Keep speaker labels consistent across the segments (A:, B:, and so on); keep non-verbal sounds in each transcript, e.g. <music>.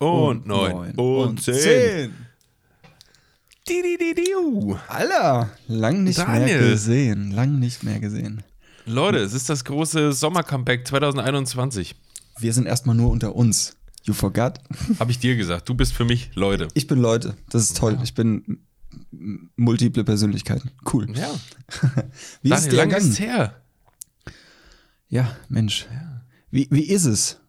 A: und neun und zehn. Didididiu.
B: Alter, lang nicht
A: Daniel.
B: mehr gesehen. Lang nicht mehr gesehen.
A: Leute, es ist das große Sommer-Comeback 2021.
B: Wir sind erstmal nur unter uns. You forgot?
A: Habe ich dir gesagt. Du bist für mich Leute.
B: Ich bin Leute. Das ist toll. Ich bin multiple Persönlichkeiten. Cool.
A: Ja.
B: Wie ist es
A: Daniel,
B: dir
A: lang ist her.
B: Ja, Mensch. Wie, wie ist es?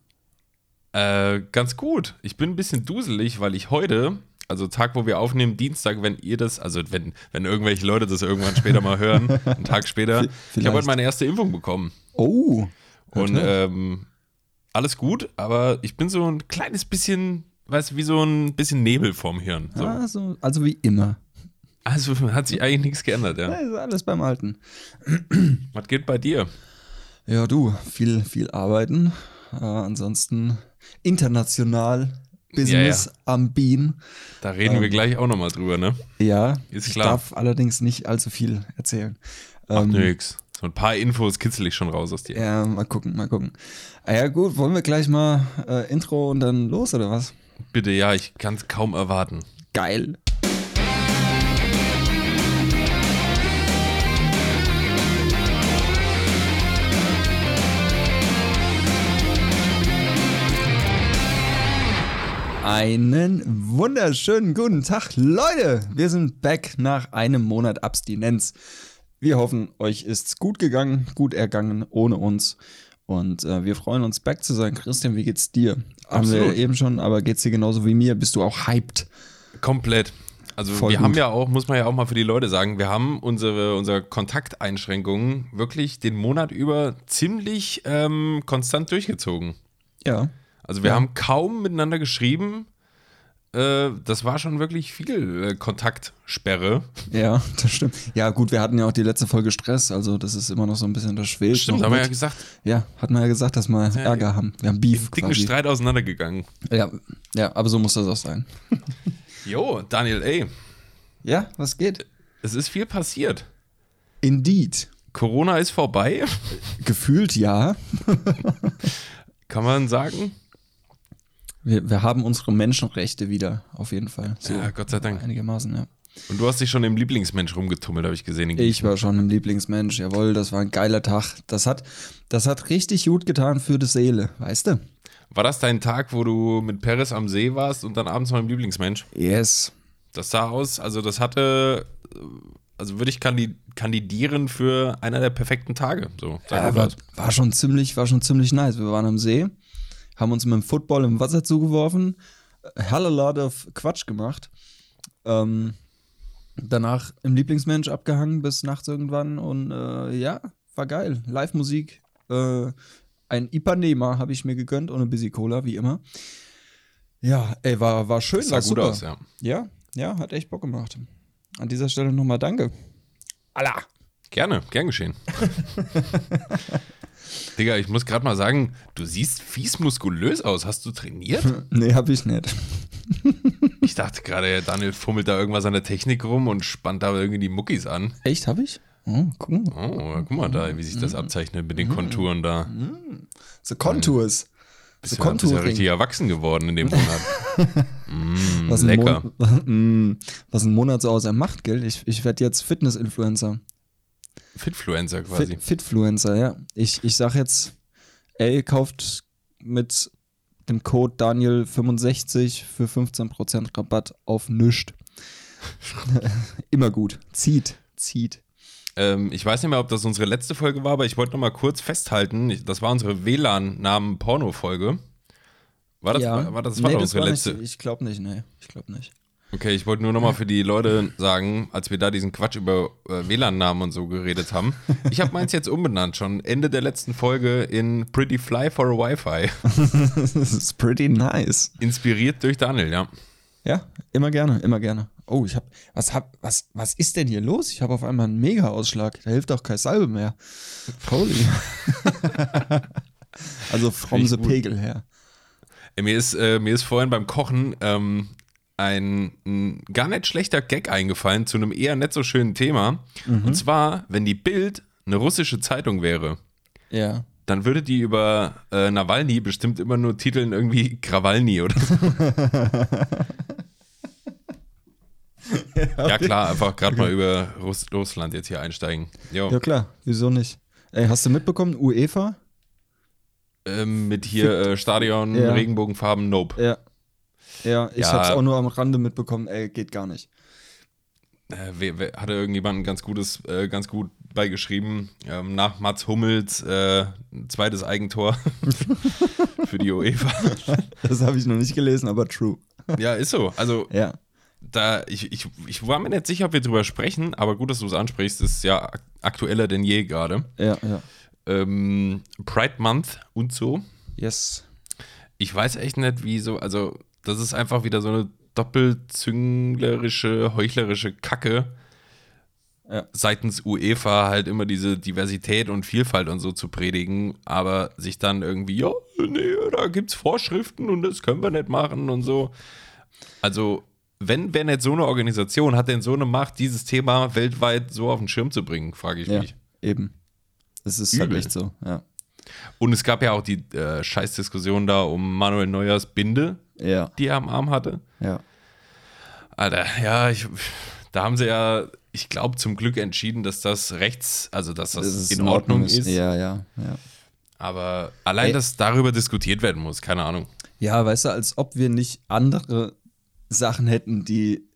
A: Äh, ganz gut. Ich bin ein bisschen duselig, weil ich heute, also Tag, wo wir aufnehmen, Dienstag, wenn ihr das, also wenn, wenn irgendwelche Leute das irgendwann später mal hören, <laughs> einen Tag später, ich
B: vielleicht.
A: habe heute meine erste Impfung bekommen.
B: Oh.
A: Und ähm, alles gut, aber ich bin so ein kleines bisschen, weißt du, wie so ein bisschen Nebel vorm Hirn. So.
B: Ah, so, also wie immer.
A: Also <laughs> hat sich eigentlich nichts geändert,
B: Ja,
A: ja.
B: ist alles beim Alten.
A: Was geht bei dir?
B: Ja, du, viel, viel arbeiten. Äh, ansonsten international Business am Bean.
A: Da reden wir gleich auch nochmal drüber, ne?
B: Ja,
A: Ist
B: ich
A: klar.
B: darf allerdings nicht allzu viel erzählen.
A: Macht
B: Ähm,
A: nix. So ein paar Infos kitzel ich schon raus aus dir.
B: Ja, mal gucken, mal gucken. Ah ja, gut, wollen wir gleich mal äh, Intro und dann los oder was?
A: Bitte, ja, ich kann es kaum erwarten.
B: Geil. Einen wunderschönen guten Tag, Leute. Wir sind back nach einem Monat Abstinenz. Wir hoffen, euch ist's gut gegangen, gut ergangen, ohne uns. Und äh, wir freuen uns, back zu sein. Christian, wie geht's dir? Haben wir
A: Absolut.
B: eben schon, aber geht's dir genauso wie mir? Bist du auch hyped?
A: Komplett. Also
B: Voll
A: wir
B: gut.
A: haben ja auch, muss man ja auch mal für die Leute sagen, wir haben unsere, unsere Kontakteinschränkungen wirklich den Monat über ziemlich ähm, konstant durchgezogen.
B: Ja.
A: Also wir
B: Ja.
A: haben kaum miteinander geschrieben. Äh, das war schon wirklich viel äh, Kontaktsperre.
B: Ja, <laughs> das stimmt. Ja, gut, wir hatten ja auch die letzte Folge Stress, also das ist immer noch so ein bisschen das schwelt.
A: Stimmt, haben wir ja gesagt.
B: Ja, hatten wir ja gesagt, dass wir Ärger haben. Wir haben Beef
A: Dicken
B: quasi.
A: Streit auseinandergegangen.
B: Ja, ja, aber so muss das auch sein. <laughs>
A: Jo, Daniel, ey,
B: Ja, was geht?
A: es ist viel passiert.
B: Indeed.
A: Corona ist vorbei,
B: Gefühlt ja. <laughs>
A: kann man sagen.
B: Wir, wir haben unsere Menschenrechte wieder, auf jeden Fall. So
A: Ja, Gott sei Dank.
B: einigermaßen, ja.
A: Und du hast dich schon im Lieblingsmensch rumgetummelt, habe ich gesehen.
B: Ich war schon ein Lieblingsmensch, jawohl, das war ein geiler Tag. Das hat, das hat richtig gut getan für die Seele, weißt du?
A: War das dein Tag, wo du mit Paris am See warst und dann abends noch im Lieblingsmensch?
B: Yes.
A: Das sah aus, also das hatte, also würde ich kandi- kandidieren für einer der perfekten Tage. So,
B: Ja, war, war schon ziemlich, war schon ziemlich nice. Wir waren am See, haben uns mit dem Football im Wasser zugeworfen, hell a lot of Quatsch gemacht. Ähm, danach im Lieblingsmensch abgehangen bis nachts irgendwann und äh, ja, war geil. Live-Musik, äh, ein Ipanema habe ich mir gegönnt und ein bisschen Cola, wie immer. Ja, ey, war, war schön,
A: Das
B: war
A: sah gut
B: super.
A: aus, ja.
B: Ja, ja, hat echt Bock gemacht. An dieser Stelle nochmal danke. Allah.
A: Gerne, gern geschehen. <laughs> Digga, ich muss gerade mal sagen, du siehst fies muskulös aus. Hast du trainiert? <laughs>
B: Nee, hab ich nicht. <laughs>
A: Ich dachte gerade, Daniel fummelt da irgendwas an der Technik rum und spannt da irgendwie die Muckis an.
B: Echt, hab ich? Oh, guck mal.
A: Oh, guck mal da, wie sich das abzeichnet mit den Konturen da.
B: The Contours.
A: Bist
B: The
A: ja, bist ja richtig erwachsen geworden in dem Monat. <laughs> mm,
B: was, ein
A: lecker.
B: Mon Mm, was ein Monat so aus er macht, gell? Ich, ich werde jetzt Fitness-Influencer.
A: Fitfluencer quasi.
B: Fit, Fitfluencer, ja. Ich, ich sag jetzt, ey, kauft mit dem Code Daniel65 für 15% Rabatt auf nüscht. <laughs> Immer gut. Zieht, zieht.
A: Ähm, ich weiß nicht mehr, ob das unsere letzte Folge war, aber ich wollte noch mal kurz festhalten, das war unsere WLAN-Namen-Porno-Folge. War das, war, war, das war
B: nee, das
A: unsere
B: war
A: letzte.
B: Nicht, ich glaube nicht, nee. Ich glaube nicht.
A: Okay, ich wollte nur noch mal für die Leute sagen, als wir da diesen Quatsch über äh, WLAN-Namen und so geredet haben. Ich habe meins jetzt umbenannt, schon Ende der letzten Folge in Pretty Fly for a Wi-Fi. <laughs>
B: das ist pretty nice.
A: Inspiriert durch Daniel, ja.
B: Ja, immer gerne, immer gerne. Oh, ich hab, was hab, was, was ist denn hier los? Ich habe auf einmal einen Mega-Ausschlag. Da hilft auch kein Salbe mehr. Holy. <laughs> also from the
A: gut.
B: Pegel her.
A: Mir ist, äh, mir ist vorhin beim Kochen ähm, ein, ein gar nicht schlechter Gag eingefallen zu einem eher nicht so schönen Thema. Und zwar, wenn die Bild eine russische Zeitung wäre,
B: Ja.
A: dann würde die über äh, Nawalny bestimmt immer nur titeln irgendwie <laughs> Krawalny oder so. <laughs> ja, klar, einfach gerade mal über Russ Russland jetzt hier einsteigen. Jo.
B: Ja klar, wieso nicht? Ey, hast du mitbekommen, UEFA?
A: Ähm, mit hier äh, Stadion,
B: Ja.
A: Regenbogenfarben, Nope.
B: Ja. Ja, ich
A: Ja.
B: hab's auch nur am Rande mitbekommen, ey, geht gar nicht.
A: Äh, hatte irgendjemand ein ganz gutes, äh, ganz gut beigeschrieben. Ähm, nach Mats Hummels äh, zweites Eigentor <laughs> für die UEFA. <laughs>
B: Das habe ich noch nicht gelesen, aber true.
A: ja, ist so. Also
B: Ja.
A: da, ich, ich, ich war mir nicht sicher, ob wir drüber sprechen, aber gut, dass du es ansprichst, ist ja ak- aktueller denn je gerade.
B: Ja, ja.
A: Ähm, Pride Month und so.
B: Yes.
A: Ich weiß echt nicht, wie so, also das ist einfach wieder so eine doppelzünglerische, heuchlerische Kacke.
B: Ja.
A: Seitens UEFA halt immer diese Diversität und Vielfalt und so zu predigen, aber sich dann irgendwie, ja, nee, da gibt's Vorschriften und das können wir nicht machen und so. Also, wenn, wer nicht so eine Organisation hat denn so eine Macht, dieses Thema weltweit so auf den Schirm zu bringen, frage ich
B: Ja,
A: mich.
B: eben. Es ist halt
A: Übel.
B: echt so, ja.
A: Und es gab ja auch die äh, Scheißdiskussion da um Manuel Neuers Binde,
B: Ja,
A: die er am Arm hatte.
B: ja.
A: Alter, ja, ich, da haben sie ja, ich glaube, zum Glück entschieden, dass das rechts, also dass das
B: Dass es
A: in Ordnung ist.
B: Ja, ja, ja.
A: Aber allein,
B: Ey.
A: dass darüber diskutiert werden muss, keine Ahnung.
B: Ja, weißt du, als ob wir nicht andere Sachen hätten, die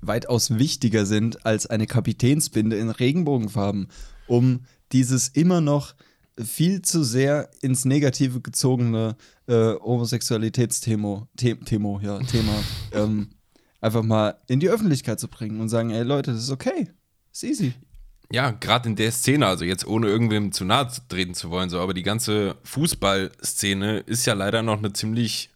B: weitaus wichtiger sind als eine Kapitänsbinde in Regenbogenfarben, um dieses immer noch viel zu sehr ins Negative gezogene äh, Homosexualitätsthema, The Themo, ja, Thema, <laughs> ähm, einfach mal in die Öffentlichkeit zu bringen und sagen, ey Leute, das ist okay, ist easy.
A: Ja, gerade in der Szene, also jetzt ohne irgendwem zu nahe treten zu wollen, so, aber die ganze Fußballszene ist ja leider noch eine ziemlich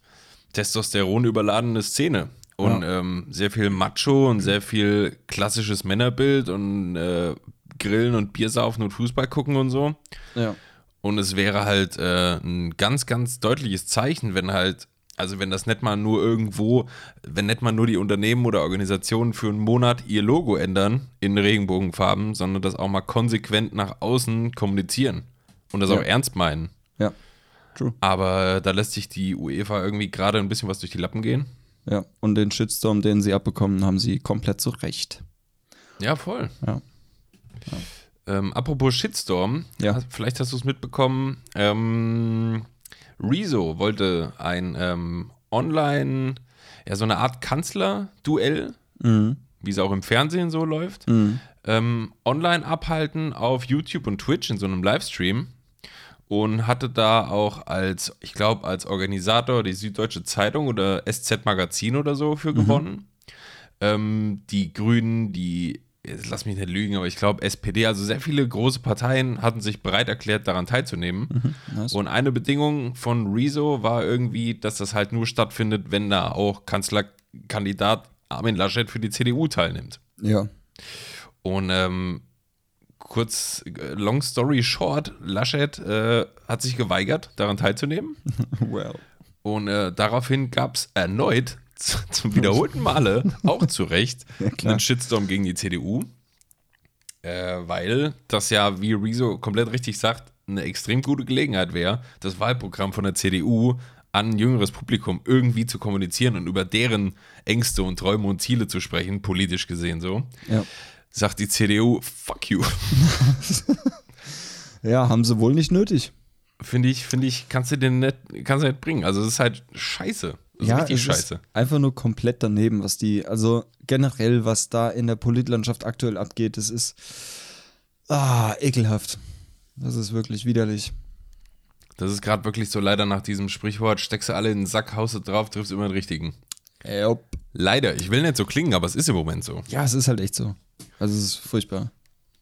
A: Testosteron überladene Szene. Und ähm, sehr viel Macho und sehr viel klassisches Männerbild und äh, Grillen und Biersaufen und Fußball gucken und so.
B: Ja.
A: Und es wäre halt äh, ein ganz, ganz deutliches Zeichen, wenn halt, also wenn das nicht mal nur irgendwo, wenn nicht mal nur die Unternehmen oder Organisationen für einen Monat ihr Logo ändern in Regenbogenfarben, sondern das auch mal konsequent nach außen kommunizieren und das
B: Ja.
A: auch ernst meinen.
B: Ja. True.
A: Aber da lässt sich die UEFA irgendwie gerade ein bisschen was durch die Lappen gehen.
B: Ja. Und den Shitstorm, den sie abbekommen, haben sie komplett zu Recht.
A: Ja, voll.
B: Ja.
A: Ähm, apropos Shitstorm,
B: Ja.
A: vielleicht hast du es mitbekommen. Ähm, Rezo wollte ein ähm, Online, ja, so eine Art Kanzler-Duell,
B: Mhm.
A: wie es auch im Fernsehen so läuft,
B: Mhm.
A: ähm, online abhalten auf YouTube und Twitch in so einem Livestream. Und hatte da auch als, ich glaube, als Organisator die Süddeutsche Zeitung oder SZ Magazin oder so für gewonnen. Ähm, die Grünen, die, lass mich nicht lügen, aber ich glaube SPD, also sehr viele große Parteien hatten sich bereit erklärt, daran teilzunehmen.
B: Nice.
A: Und eine Bedingung von Rezo war irgendwie, dass das halt nur stattfindet, wenn da auch Kanzlerkandidat Armin Laschet für die CDU teilnimmt.
B: Ja.
A: Und ähm, kurz, äh, long story short, Laschet äh, hat sich geweigert, daran teilzunehmen. <laughs>
B: Well.
A: Und äh, daraufhin gab es erneut zum wiederholten Male, auch <laughs> zu Recht,
B: klar.
A: einen Shitstorm gegen die CDU. Äh, weil das ja, wie Rezo komplett richtig sagt, eine extrem gute Gelegenheit wäre, das Wahlprogramm von der CDU an ein jüngeres Publikum irgendwie zu kommunizieren und über deren Ängste und Träume und Ziele zu sprechen, politisch gesehen so.
B: Ja.
A: Sagt die CDU, fuck you. <laughs>
B: Ja, haben sie wohl nicht nötig.
A: Finde ich, finde ich, kannst du den nicht, kannst du nicht bringen. Also es ist halt scheiße. Das ist richtig scheiße.
B: einfach nur komplett daneben, was die, also generell, was da in der Politlandschaft aktuell abgeht, das ist ah, ekelhaft. Das ist wirklich widerlich.
A: Das ist gerade wirklich so leider nach diesem Sprichwort, steckst du alle in den Sack, haust du drauf, triffst immer den richtigen.
B: Yep.
A: Leider, ich will nicht so klingen, aber es ist im Moment so.
B: Ja, es ist halt echt so. Also es ist furchtbar.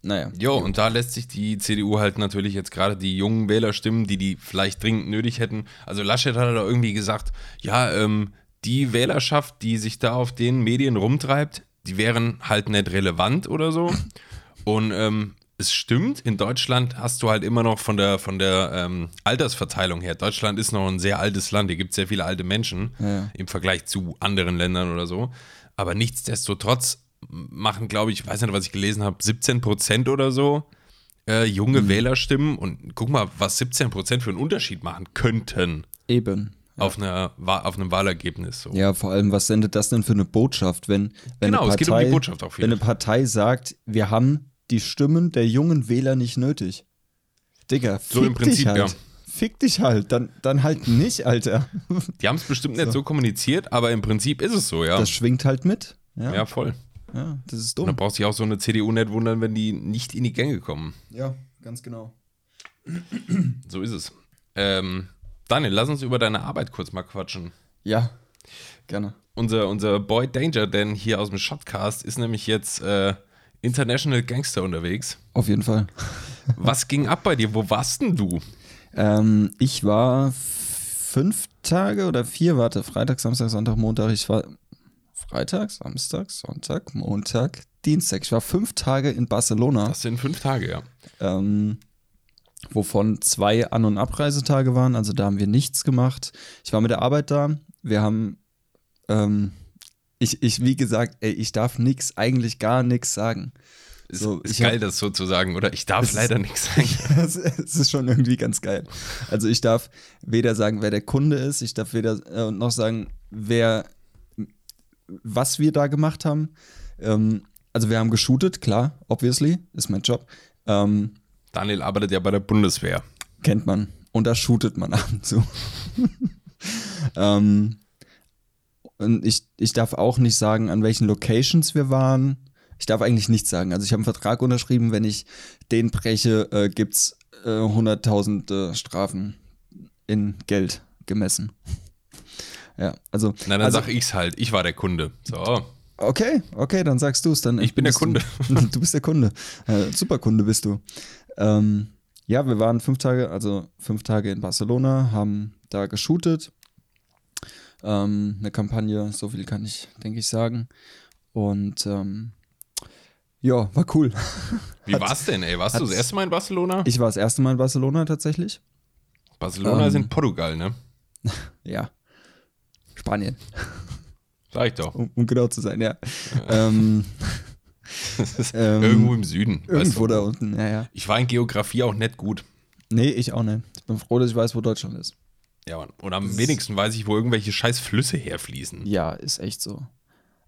B: Naja.
A: Jo, und da lässt sich die CDU halt natürlich jetzt gerade die jungen Wählerstimmen, die die vielleicht dringend nötig hätten. Also Laschet hat da irgendwie gesagt, ja, ähm, die Wählerschaft, die sich da auf den Medien rumtreibt, die wären halt nicht relevant oder so. <laughs> Und ähm, es stimmt, in Deutschland hast du halt immer noch von der, von der ähm, Altersverteilung her, Deutschland ist noch ein sehr altes Land, hier gibt es sehr viele alte Menschen
B: Ja.
A: im Vergleich zu anderen Ländern oder so. Aber nichtsdestotrotz machen, glaube ich, weiß nicht, was ich gelesen habe, 17 Prozent oder so äh, junge Wählerstimmen und guck mal, was 17% für einen Unterschied machen könnten
B: Eben.
A: auf, einer, auf einem Wahlergebnis. So.
B: Ja, vor allem, was sendet das denn für eine Botschaft, wenn, wenn
A: Genau,
B: eine
A: es geht um die Botschaft auch viel.
B: Wenn eine Partei sagt, wir haben die Stimmen der jungen Wähler nicht nötig. Digga, fick
A: So im Prinzip,
B: dich halt.
A: ja.
B: Fick dich halt, dann, dann halt nicht, Alter.
A: Die haben es bestimmt nicht <laughs> so kommuniziert, aber im Prinzip ist es so, ja.
B: Das schwingt halt mit. Ja,
A: ja, voll.
B: Ja das ist
A: Und dann
B: dumm.
A: braucht sich auch so eine CDU nicht wundern, wenn die nicht in die Gänge kommen.
B: Ja, ganz genau.
A: So ist es. Ähm, Daniel, lass uns über deine Arbeit kurz mal quatschen.
B: Ja, gerne.
A: Unser, unser Boy Danger, denn hier aus dem Shotcast, ist nämlich jetzt äh, International Gangster unterwegs.
B: Auf jeden Fall. <laughs>
A: Was ging ab bei dir? Wo warst denn du?
B: Ähm, ich war fünf Tage oder vier, warte, Freitag, Samstag, Sonntag, Montag. Ich war Freitag, Samstag, Sonntag, Montag, Dienstag. Ich war fünf Tage in Barcelona,
A: Das sind fünf Tage, ja.
B: ähm, wovon zwei An- und Abreisetage waren. Also da haben wir nichts gemacht. Ich war mit der Arbeit da. Wir haben, ähm, ich, ich, wie gesagt, ey, ich darf nix, eigentlich gar nichts sagen.
A: Ist,
B: So,
A: ist
B: ich
A: geil,
B: hab-
A: das so zu sagen, oder? Ich darf
B: ist-
A: leider nichts sagen. <laughs>
B: Es es ist schon irgendwie ganz geil. Also ich darf weder sagen, wer der Kunde ist, ich darf weder äh, noch sagen, wer, was wir da gemacht haben. Ähm, also wir haben geshootet, klar, obviously, ist mein Job. Ähm,
A: Daniel arbeitet ja bei der Bundeswehr.
B: kennt man. Und da shootet man <laughs> ab und zu. <laughs> ähm, und ich, ich darf auch nicht sagen, an welchen Locations wir waren. Ich darf eigentlich nichts sagen. Also ich habe einen Vertrag unterschrieben, wenn ich den breche, äh, gibt es äh, 100.000 äh, Strafen in Geld gemessen. Ja, also.
A: Na, dann
B: also,
A: sag ich's halt. Ich war der Kunde. So.
B: Okay, okay, dann sagst du es. Dann
A: Ich bin der Kunde.
B: Du, <laughs> du bist der Kunde. Äh, super Kunde bist du. Ähm, ja, wir waren fünf Tage, also fünf Tage in Barcelona, haben da geshootet. Ähm, eine Kampagne, so viel kann ich, denke ich, sagen. Und ähm, ja, war cool.
A: Wie war's denn, ey? Warst du das erste Mal in Barcelona?
B: Ich war das erste Mal in Barcelona tatsächlich.
A: Barcelona
B: Ähm.
A: ist in Portugal, ne? <laughs>
B: Ja. Spanien,
A: Sag ich doch.
B: um, um genau zu sein, ja. Ähm,
A: Das <laughs>
B: Ähm,
A: irgendwo im Süden. weißt
B: irgendwo
A: du?
B: da unten, ja, ja.
A: Ich war in Geografie auch nicht gut.
B: Nee, ich auch nicht. Ich bin froh, dass ich weiß, wo Deutschland ist.
A: Ja, Mann. Und am wenigsten weiß ich, wo irgendwelche scheiß Flüsse herfließen.
B: Ja, ist echt so.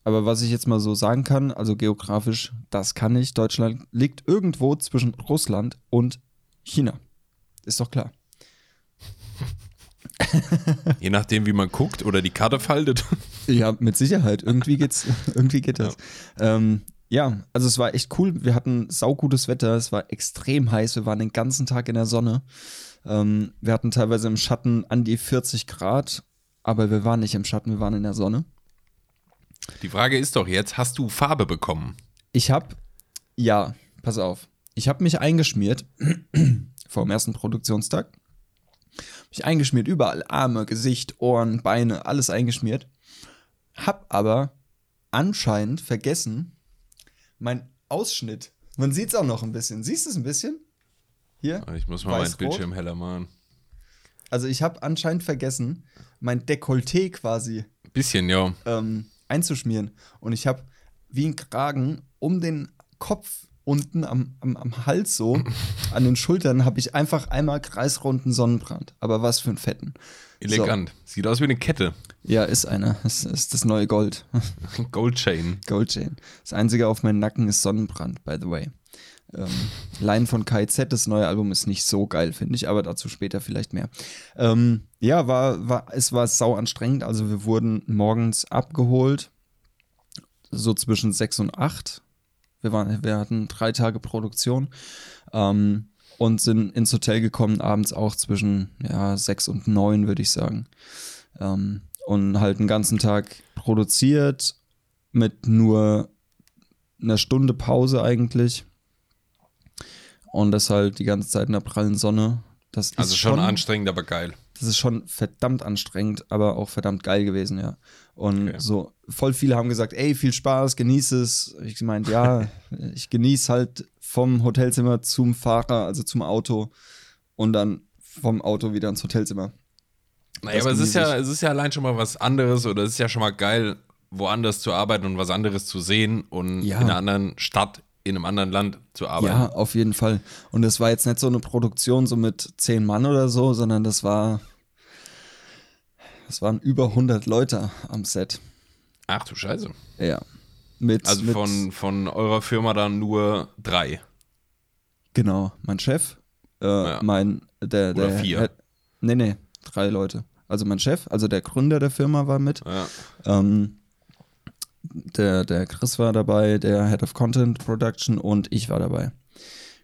B: Aber was ich jetzt mal so sagen kann, also geografisch, das kann ich. Deutschland liegt irgendwo zwischen Russland und China. Ist doch klar. <laughs>
A: Je nachdem, wie man guckt oder die Karte faltet. <laughs>
B: Ja, mit Sicherheit. Irgendwie geht's, <laughs> irgendwie geht das. Ja. Ähm, ja, also es war echt cool. Wir hatten saugutes Wetter. Es war extrem heiß. Wir waren den ganzen Tag in der Sonne. Ähm, wir hatten teilweise im Schatten an die 40 Grad, aber wir waren nicht im Schatten, wir waren in der Sonne.
A: Die Frage ist doch jetzt, hast du Farbe bekommen?
B: Ich habe, ja, pass auf. Ich habe mich eingeschmiert <clears throat> vor dem ersten Produktionstag. Mich eingeschmiert, überall Arme, Gesicht, Ohren, Beine, alles eingeschmiert. Hab aber anscheinend vergessen, mein Ausschnitt. Man sieht es auch noch ein bisschen. Siehst du es ein bisschen? Hier?
A: Ich muss mal meinen. Bildschirm heller machen.
B: Also ich habe anscheinend vergessen, mein Dekolleté quasi
A: Bisschen, ja.
B: ähm, einzuschmieren. Und ich habe wie ein Kragen um den Kopf unten am, am, am Hals so, <laughs> an den Schultern, habe ich einfach einmal kreisrunden Sonnenbrand. Aber was für ein Fetten.
A: Elegant. Sieht aus wie eine Kette.
B: Ja, ist einer. Das ist das neue Gold. <laughs>
A: Goldchain.
B: Goldchain. Das einzige auf meinem Nacken ist Sonnenbrand, by the way. Ähm, Line von KZ, das neue Album ist nicht so geil, finde ich, aber dazu später vielleicht mehr. Ähm, ja, war, war, es war sau anstrengend. Also wir wurden morgens abgeholt, so zwischen sechs und acht. Wir, waren, wir hatten drei Tage Produktion ähm, und sind ins Hotel gekommen, abends auch zwischen ja, sechs und neun, würde ich sagen. Ähm, und halt den ganzen Tag produziert mit nur einer Stunde Pause eigentlich. Und das halt die ganze Zeit in der prallen Sonne. Das
A: Also schon anstrengend, aber geil.
B: Das ist schon verdammt anstrengend, aber auch verdammt geil gewesen, ja. Und
A: Okay.
B: so, voll viele haben gesagt, ey, viel Spaß, genieß es. Ich meinte, ja, <laughs> ich genieße halt vom Hotelzimmer zum Fahrer, also zum Auto und dann vom Auto wieder ins Hotelzimmer.
A: Naja,
B: Das
A: aber es ist,
B: genieße
A: ja, es ist ja allein schon mal was anderes oder es ist ja schon mal geil, woanders zu arbeiten und was anderes zu sehen und
B: Ja.
A: in einer anderen Stadt in einem anderen Land zu arbeiten.
B: Ja, auf jeden Fall. Und es war jetzt nicht so eine Produktion so mit zehn Mann oder so, sondern das war, das waren über 100 Leute am Set.
A: Ach du Scheiße.
B: Ja. Mit,
A: Also
B: mit,
A: von, von eurer Firma dann nur drei.
B: Genau, mein Chef, äh,
A: Ja.
B: mein, der,
A: Oder
B: der,
A: vier.
B: Head- nee, nee, drei Leute. Also mein Chef, also der Gründer der Firma war mit.
A: Ja.
B: Ähm, der, der Chris war dabei, der Head of Content Production und ich war dabei.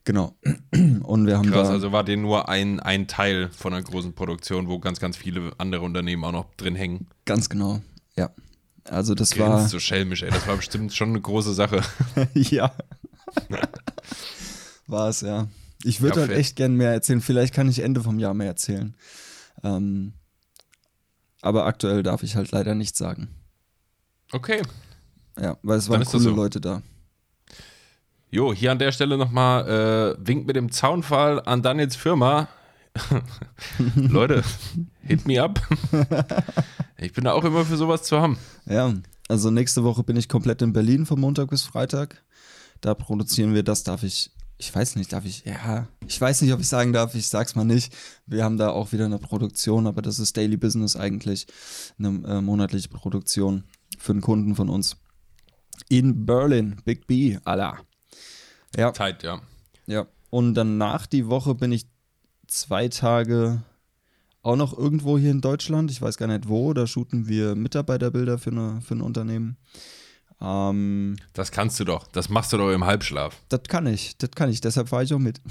B: Genau. <clears throat> Und wir haben
A: Krass, also war den nur ein, ein Teil von einer großen Produktion, wo ganz, ganz viele andere Unternehmen auch noch drin hängen.
B: ganz genau, ja. Also das
A: Grinst
B: war
A: so schelmisch, ey. Das war bestimmt schon eine große Sache. <laughs>
B: ja. <laughs> war es, ja. Ich würde
A: Ja,
B: halt
A: fett.
B: echt gern mehr erzählen. Vielleicht kann ich Ende vom Jahr mehr erzählen. Ähm, aber aktuell darf ich halt leider nichts sagen.
A: Okay.
B: Ja, weil es waren coole
A: so.
B: Leute da.
A: Jo, hier an der Stelle nochmal äh, Wink mit dem Zaunfall an Daniels Firma. <laughs> Leute, hit me up. <laughs> ich bin da auch immer für sowas zu haben.
B: Ja, also nächste Woche bin ich komplett in Berlin von Montag bis Freitag. Da produzieren wir, das darf ich, ich weiß nicht, darf ich, ja, ich weiß nicht, ob ich sagen darf, ich sag's mal nicht. Wir haben da auch wieder eine Produktion, aber das ist Daily Business eigentlich, eine äh, monatliche Produktion für einen Kunden von uns. In Berlin, Big B, Allah. Ja,
A: Zeit, ja.
B: ja. Und danach die Woche bin ich zwei Tage auch noch irgendwo hier in Deutschland. Ich weiß gar nicht wo. Da shooten wir Mitarbeiterbilder für, eine, für ein Unternehmen. Ähm,
A: Das kannst du doch. Das machst du doch im Halbschlaf.
B: das kann ich. Das kann ich. Deshalb fahre ich auch mit.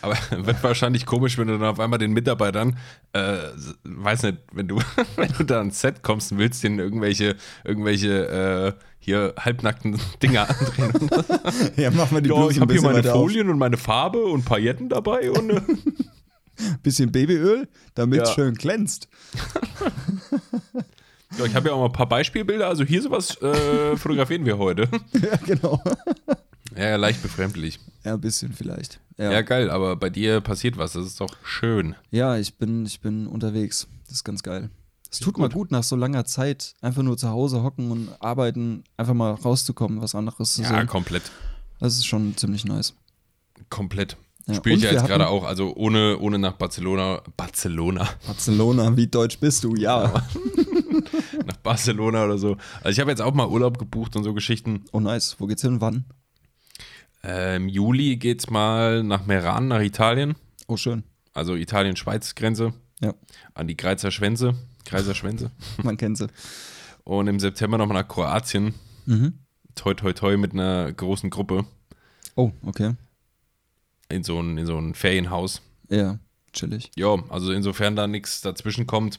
A: Aber <laughs> wird wahrscheinlich komisch, wenn du dann auf einmal den Mitarbeitern, äh, weiß nicht, wenn du, <laughs> wenn du da ans Set kommst und willst denen irgendwelche, irgendwelche äh, hier halbnackten Dinger <laughs> andrehen.
B: ja, machen wir die Bluse
A: ich habe hier meine
B: weiter auf.
A: Folien und meine Farbe und Pailletten dabei und äh,
B: Bisschen Babyöl, damit es
A: Ja.
B: schön glänzt.
A: ja, ich habe ja auch mal ein paar Beispielbilder. Also hier sowas äh, fotografieren wir heute.
B: ja, genau.
A: Ja, ja, leicht befremdlich. <laughs>
B: Ja, ein bisschen vielleicht.
A: Ja.
B: Ja,
A: geil, aber bei dir passiert was. Das ist doch schön.
B: ja ich, bin, ich bin unterwegs. Das ist ganz geil. Es tut mal gut, nach so langer Zeit einfach nur zu Hause hocken und arbeiten, einfach mal rauszukommen, was anderes zu
A: Ja,
B: sehen.
A: komplett.
B: Das ist schon ziemlich nice.
A: Komplett.
B: Ja,
A: Spiele ich ja jetzt gerade auch, also ohne, ohne nach Barcelona, Barcelona,
B: Barcelona, wie deutsch bist du? Ja. <laughs>
A: nach Barcelona oder so. Also ich habe jetzt auch mal Urlaub gebucht und so Geschichten.
B: Oh, nice. Wo geht's hin? Wann?
A: Äh, Im Juli geht's mal nach Meran, nach Italien.
B: Oh, schön.
A: Also Italien-Schweiz-Grenze.
B: Ja,
A: An die Greizer Schwänze. Greiser Schwänze. <laughs>
B: man kennt sie.
A: Und im September nochmal nach Kroatien.
B: Mhm.
A: Toi, toi, toi mit einer großen Gruppe.
B: Oh, okay.
A: In so ein, in so ein Ferienhaus.
B: Ja, chillig.
A: Ja, also insofern da nichts dazwischen kommt.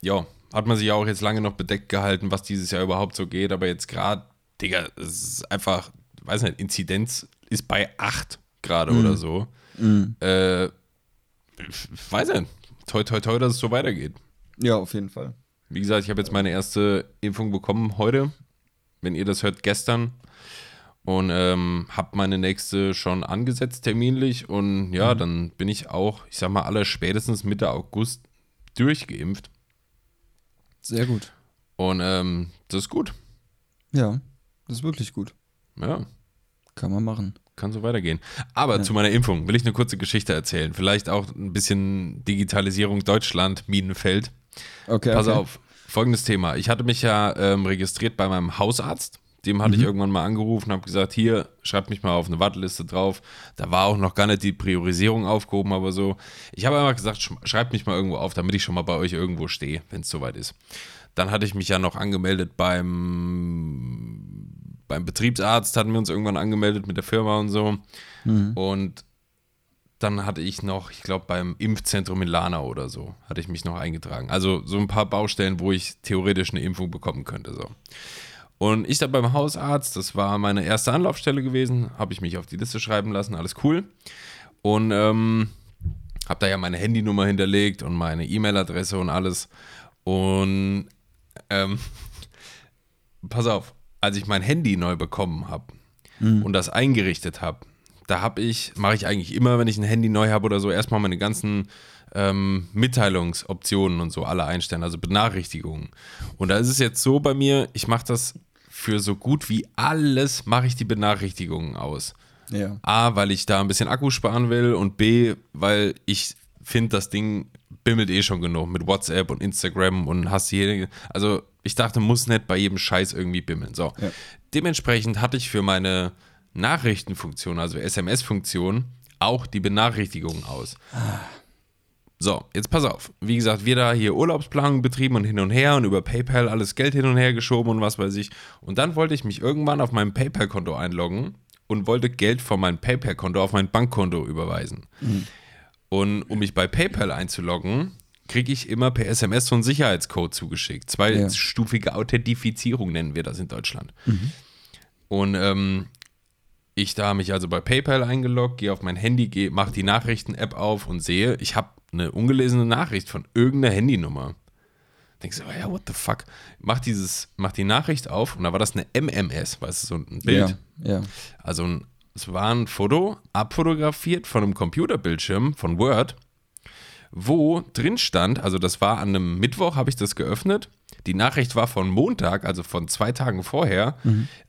A: Ja, hat man sich ja auch jetzt lange noch bedeckt gehalten, was dieses Jahr überhaupt so geht. Aber jetzt gerade, Digga, es ist einfach, weiß nicht, Inzidenz ist bei 8 gerade oder so.
B: Mhm.
A: Äh, ich weiß nicht. Toi, toi, toi, dass es so weitergeht.
B: Ja, auf jeden Fall.
A: Wie gesagt, ich habe jetzt meine erste Impfung bekommen heute. Wenn ihr das hört, gestern. Und ähm, habe meine nächste schon angesetzt terminlich. Und ja, dann bin ich auch, ich sag mal, aller spätestens Mitte August durchgeimpft.
B: Sehr gut.
A: Und ähm, das ist gut.
B: Ja, das ist wirklich gut.
A: Ja,
B: Kann man machen.
A: kann so weitergehen. Aber zu meiner Impfung will ich eine kurze Geschichte erzählen. Vielleicht auch ein bisschen Digitalisierung Deutschland, Minenfeld.
B: Okay.
A: Pass
B: okay.
A: auf, folgendes Thema. Ich hatte mich ja ähm, registriert bei meinem Hausarzt. Dem hatte ich irgendwann mal angerufen, habe gesagt, hier, schreibt mich mal auf eine Warteliste drauf. Da war auch noch gar nicht die Priorisierung aufgehoben, aber so. Ich habe einfach gesagt, sch- schreibt mich mal irgendwo auf, damit ich schon mal bei euch irgendwo stehe, wenn es soweit ist. Dann hatte ich mich ja noch angemeldet beim, beim Betriebsarzt, hatten wir uns irgendwann angemeldet mit der Firma und so. Und dann hatte ich noch, ich glaube, beim Impfzentrum in Lana oder so, hatte ich mich noch eingetragen. Also so ein paar Baustellen, wo ich theoretisch eine Impfung bekommen könnte. So. Und ich da beim Hausarzt, das war meine erste Anlaufstelle gewesen, habe ich mich auf die Liste schreiben lassen, alles cool. Und ähm, habe da ja meine Handynummer hinterlegt und meine E-Mail-Adresse und alles. Und ähm, <laughs> pass auf, als ich mein Handy neu bekommen habe und das eingerichtet habe, da habe ich, mache ich eigentlich immer, wenn ich ein Handy neu habe oder so, erstmal meine ganzen ähm, Mitteilungsoptionen und so alle einstellen, also Benachrichtigungen. Und da ist es jetzt so bei mir, ich mache das für so gut wie alles mache ich die Benachrichtigungen aus.
B: Ja.
A: A, weil ich da ein bisschen Akku sparen will und B, weil ich finde, das Ding bimmelt eh schon genug mit WhatsApp und Instagram und hast hier. Also ich dachte, muss nicht bei jedem Scheiß irgendwie bimmeln. So.
B: Ja.
A: Dementsprechend hatte ich für meine Nachrichtenfunktion, also SMS-Funktion, auch die Benachrichtigungen aus. So, jetzt pass auf. Wie gesagt, wir da hier Urlaubsplanung betrieben und hin und her und über PayPal alles Geld hin und her geschoben und was weiß ich. Und dann wollte ich mich irgendwann auf meinem PayPal-Konto einloggen und wollte Geld von meinem PayPal-Konto auf mein Bankkonto überweisen. Und um mich bei PayPal einzuloggen, kriege ich immer per SMS so einen Sicherheitscode zugeschickt. Zweistufige Authentifizierung nennen wir das in Deutschland. Und ähm, ich da mich also bei PayPal eingeloggt, gehe auf mein Handy, mache die Nachrichten-App auf und sehe, ich habe eine ungelesene Nachricht von irgendeiner Handynummer. Denkst du, oh ja, what the fuck? Mach dieses, mach die Nachricht auf und da war das eine MMS, weißt du, so ein Bild.
B: Ja. ja.
A: Also ein, es war ein Foto, abfotografiert von einem Computerbildschirm von Word, wo drin stand, also das war an einem Mittwoch, habe ich das geöffnet. Die Nachricht war von Montag, also von zwei Tagen vorher.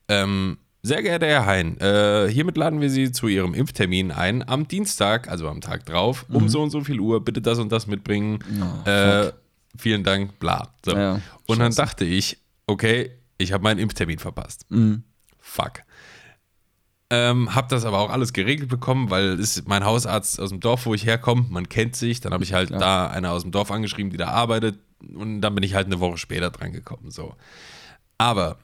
A: Ähm, sehr geehrter Herr Hein, äh, hiermit laden wir Sie zu Ihrem Impftermin ein. Am Dienstag, also am Tag drauf, um so und so viel Uhr, bitte das und das mitbringen.
B: Oh,
A: äh, vielen Dank, bla. So.
B: Ja,
A: und dann dachte ich, okay, ich habe meinen Impftermin verpasst.
B: Mhm.
A: Fuck. Ähm, hab das aber auch alles geregelt bekommen, weil ist mein Hausarzt aus dem Dorf, wo ich herkomme, man kennt sich. Dann habe ich halt
B: Klar.
A: da eine aus dem Dorf angeschrieben, die da arbeitet. Und dann bin ich halt eine Woche später dran gekommen. So. Aber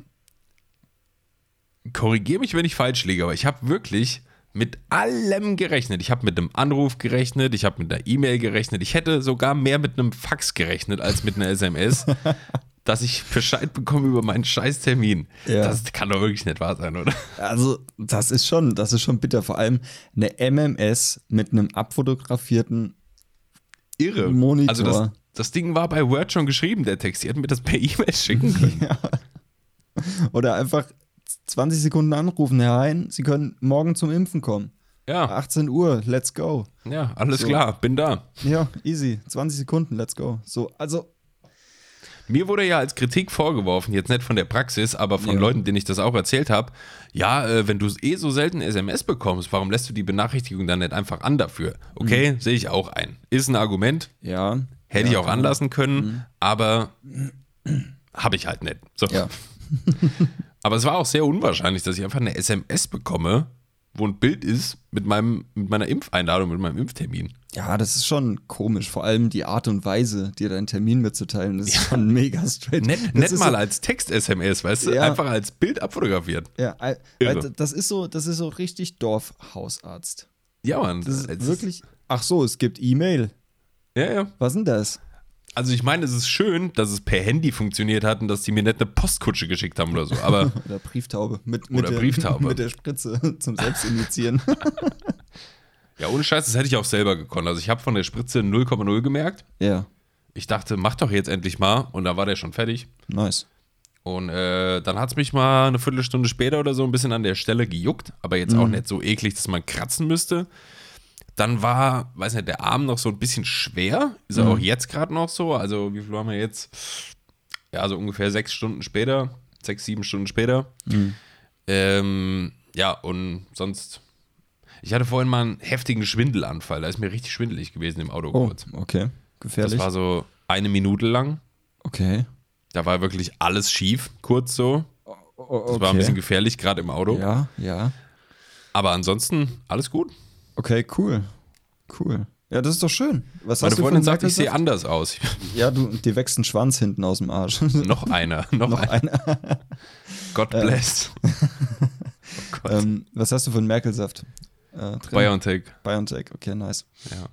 A: korrigiere mich, wenn ich falsch liege, aber ich habe wirklich mit allem gerechnet. Ich habe mit einem Anruf gerechnet, ich habe mit einer E-Mail gerechnet, ich hätte sogar mehr mit einem Fax gerechnet als mit einer SMS, <laughs> dass ich Bescheid bekomme über meinen scheiß Termin.
B: Ja.
A: Das kann doch wirklich nicht wahr sein, oder?
B: Also, das ist schon, das ist schon bitter. Vor allem eine MMS mit einem abfotografierten
A: Irre.
B: Monitor.
A: Also das, das Ding war bei Word schon geschrieben, der Text. Die hätten mir das per E-Mail schicken <laughs> können.
B: Oder einfach 20 Sekunden anrufen, Herr Hein, Sie können morgen zum Impfen kommen.
A: Ja,
B: 18 Uhr, let's go.
A: ja, alles
B: So.
A: klar, bin da.
B: Ja, easy. 20 Sekunden, let's go. So, also,
A: Mir wurde ja als Kritik vorgeworfen, jetzt nicht von der Praxis, aber von
B: Ja.
A: Leuten, denen ich das auch erzählt habe, ja, äh, wenn du eh so selten SMS bekommst, warum lässt du die Benachrichtigung dann nicht einfach an dafür? Okay, sehe ich auch ein. Ist ein Argument,
B: ja.
A: hätte
B: ja,
A: ich auch anlassen können, aber habe ich halt nicht. So.
B: Ja. <laughs>
A: Aber es war auch sehr unwahrscheinlich, dass ich einfach eine SMS bekomme, wo ein Bild ist mit, meinem, mit meiner Impfeinladung, mit meinem Impftermin.
B: Ja, das ist schon komisch. Vor allem die Art und Weise, dir deinen Termin mitzuteilen, das ist schon mega straight.
A: Nicht
B: ist
A: mal
B: so,
A: als Text-SMS, weißt du?
B: Ja.
A: Einfach als Bild abfotografiert.
B: Ja,
A: Irre.
B: das ist so, das ist so richtig Dorfhausarzt.
A: Ja, Mann.
B: Das ist wirklich. Ach so, es gibt E-Mail.
A: ja, ja.
B: Was denn das?
A: Also ich meine, es ist schön, dass es per Handy funktioniert hat und dass die mir nicht eine Postkutsche geschickt haben oder so. Aber <laughs>
B: Oder Brieftaube. Mit, mit
A: Oder
B: der,
A: Brieftaube.
B: Mit der Spritze <laughs> zum Selbstinitiieren. <laughs>
A: ja, ohne Scheiß, das hätte ich auch selber gekonnt. Also ich habe von der Spritze 0,0 gemerkt.
B: ja,
A: Ich dachte, mach doch jetzt endlich mal. Und da war der schon fertig.
B: nice.
A: Und äh, dann hat es mich mal eine Viertelstunde später oder so ein bisschen an der Stelle gejuckt, aber jetzt auch nicht so eklig, dass man kratzen müsste. Dann war, weiß nicht, der Arm noch so ein bisschen schwer. Ist er auch jetzt gerade noch so. Also, wie viel haben wir jetzt? Ja, so ungefähr sechs Stunden später, sechs, sieben Stunden später. Ähm, ja, und sonst. Ich hatte vorhin mal einen heftigen Schwindelanfall. Da ist mir richtig schwindelig gewesen im Auto
B: Oh,
A: kurz.
B: okay.
A: Das
B: Gefährlich.
A: war so eine Minute lang.
B: okay.
A: Da war wirklich alles schief, kurz so.
B: O-
A: Das war ein bisschen gefährlich, gerade im Auto.
B: Ja, ja.
A: Aber ansonsten alles gut.
B: Okay, cool. Cool. Ja, das ist doch schön. Was
A: Meine
B: hast du
A: Freundin
B: für
A: sagt, ich sehe anders aus.
B: Ja, du, dir wächst ein Schwanz hinten aus dem Arsch. <laughs>
A: noch einer, noch,
B: Noch
A: einer.
B: einer.
A: God bless. oh <laughs> Gott.
B: ähm, was hast du für einen Merkelsaft? Äh?
A: BioNTech.
B: BioNTech, okay, nice.
A: Ja.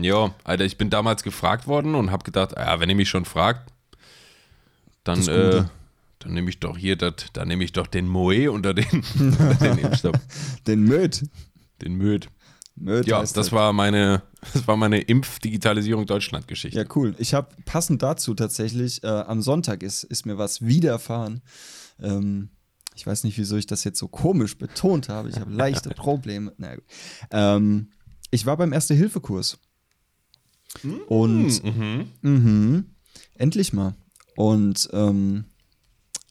A: Ja, Alter, ich bin damals gefragt worden und habe gedacht, ja, wenn ihr mich schon fragt, dann, äh, dann nehme ich doch hier, dat, dann nehme ich doch den Moe unter den, <laughs> unter den Impfstoff,
B: Den Möd.
A: Den Möd.
B: Möd
A: Ja, das
B: das.
A: war meine, <laughs> das war meine Impf-Digitalisierung Deutschland-Geschichte.
B: Ja, cool. Ich habe passend dazu tatsächlich, äh, am Sonntag ist, ist mir was widerfahren. Ähm, ich weiß nicht, wieso ich das jetzt so komisch betont habe. Ich habe <laughs> leichte Probleme. Na. Ähm, ich war beim Erste-Hilfe-Kurs. Und
A: Mhm.
B: Mhm. Endlich mal. Und ähm,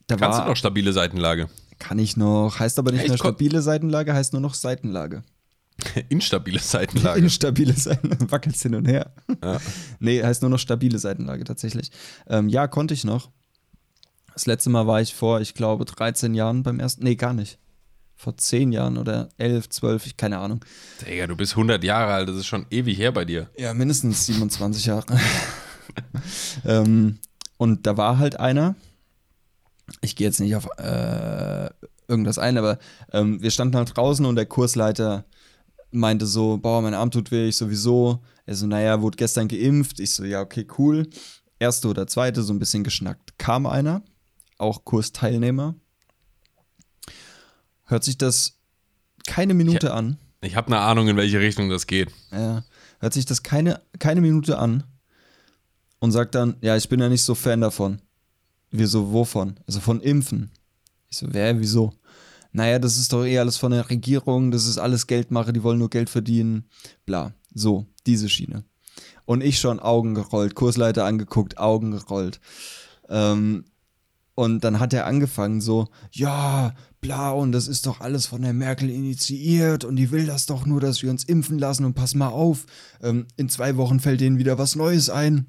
B: Da
A: Kannst
B: war,
A: du noch stabile Seitenlage?
B: Kann ich noch. Heißt aber nicht mehr stabile Seitenlage, heißt nur noch Seitenlage. <laughs>
A: Instabile Seitenlage. <laughs>
B: Instabile Seitenlage. Wackelst hin und her.
A: Ja. <laughs>
B: Nee, heißt nur noch stabile Seitenlage tatsächlich. Ähm, ja, konnte ich noch. Das letzte Mal war ich vor, ich glaube, 13 Jahren beim ersten. Nee, gar nicht. Vor 10 Jahren oder 11, 12, ich, keine Ahnung.
A: Digga, du bist 100 Jahre alt, das ist schon ewig her bei dir.
B: Ja, mindestens 27 Jahre. ähm, und da war halt einer. Ich gehe jetzt nicht auf äh, irgendwas ein, aber ähm, wir standen halt draußen und der Kursleiter meinte so, boah, mein Arm tut weh, ich sowieso. Er so, naja, wurde gestern geimpft. Ich so, ja, okay, cool. Erste oder zweite, so ein bisschen geschnackt. Kam einer, auch Kursteilnehmer. Hört sich das keine Minute an.
A: Ich habe eine Ahnung, in welche Richtung das geht.
B: Ja, hört sich das keine, keine Minute an und sagt dann, ja, ich bin ja nicht so Fan davon. Wieso, wovon? Also von Impfen. Ich so, wer, wieso? Naja, das ist doch eh alles von der Regierung, das ist alles Geldmache, die wollen nur Geld verdienen, bla. So, diese Schiene. Und ich schon Augen gerollt, Kursleiter angeguckt, Augen gerollt. Ähm, und dann hat er angefangen so, ja, bla, und das ist doch alles von der Merkel initiiert und die will das doch nur, dass wir uns impfen lassen und pass mal auf, ähm, in zwei Wochen fällt denen wieder was Neues ein.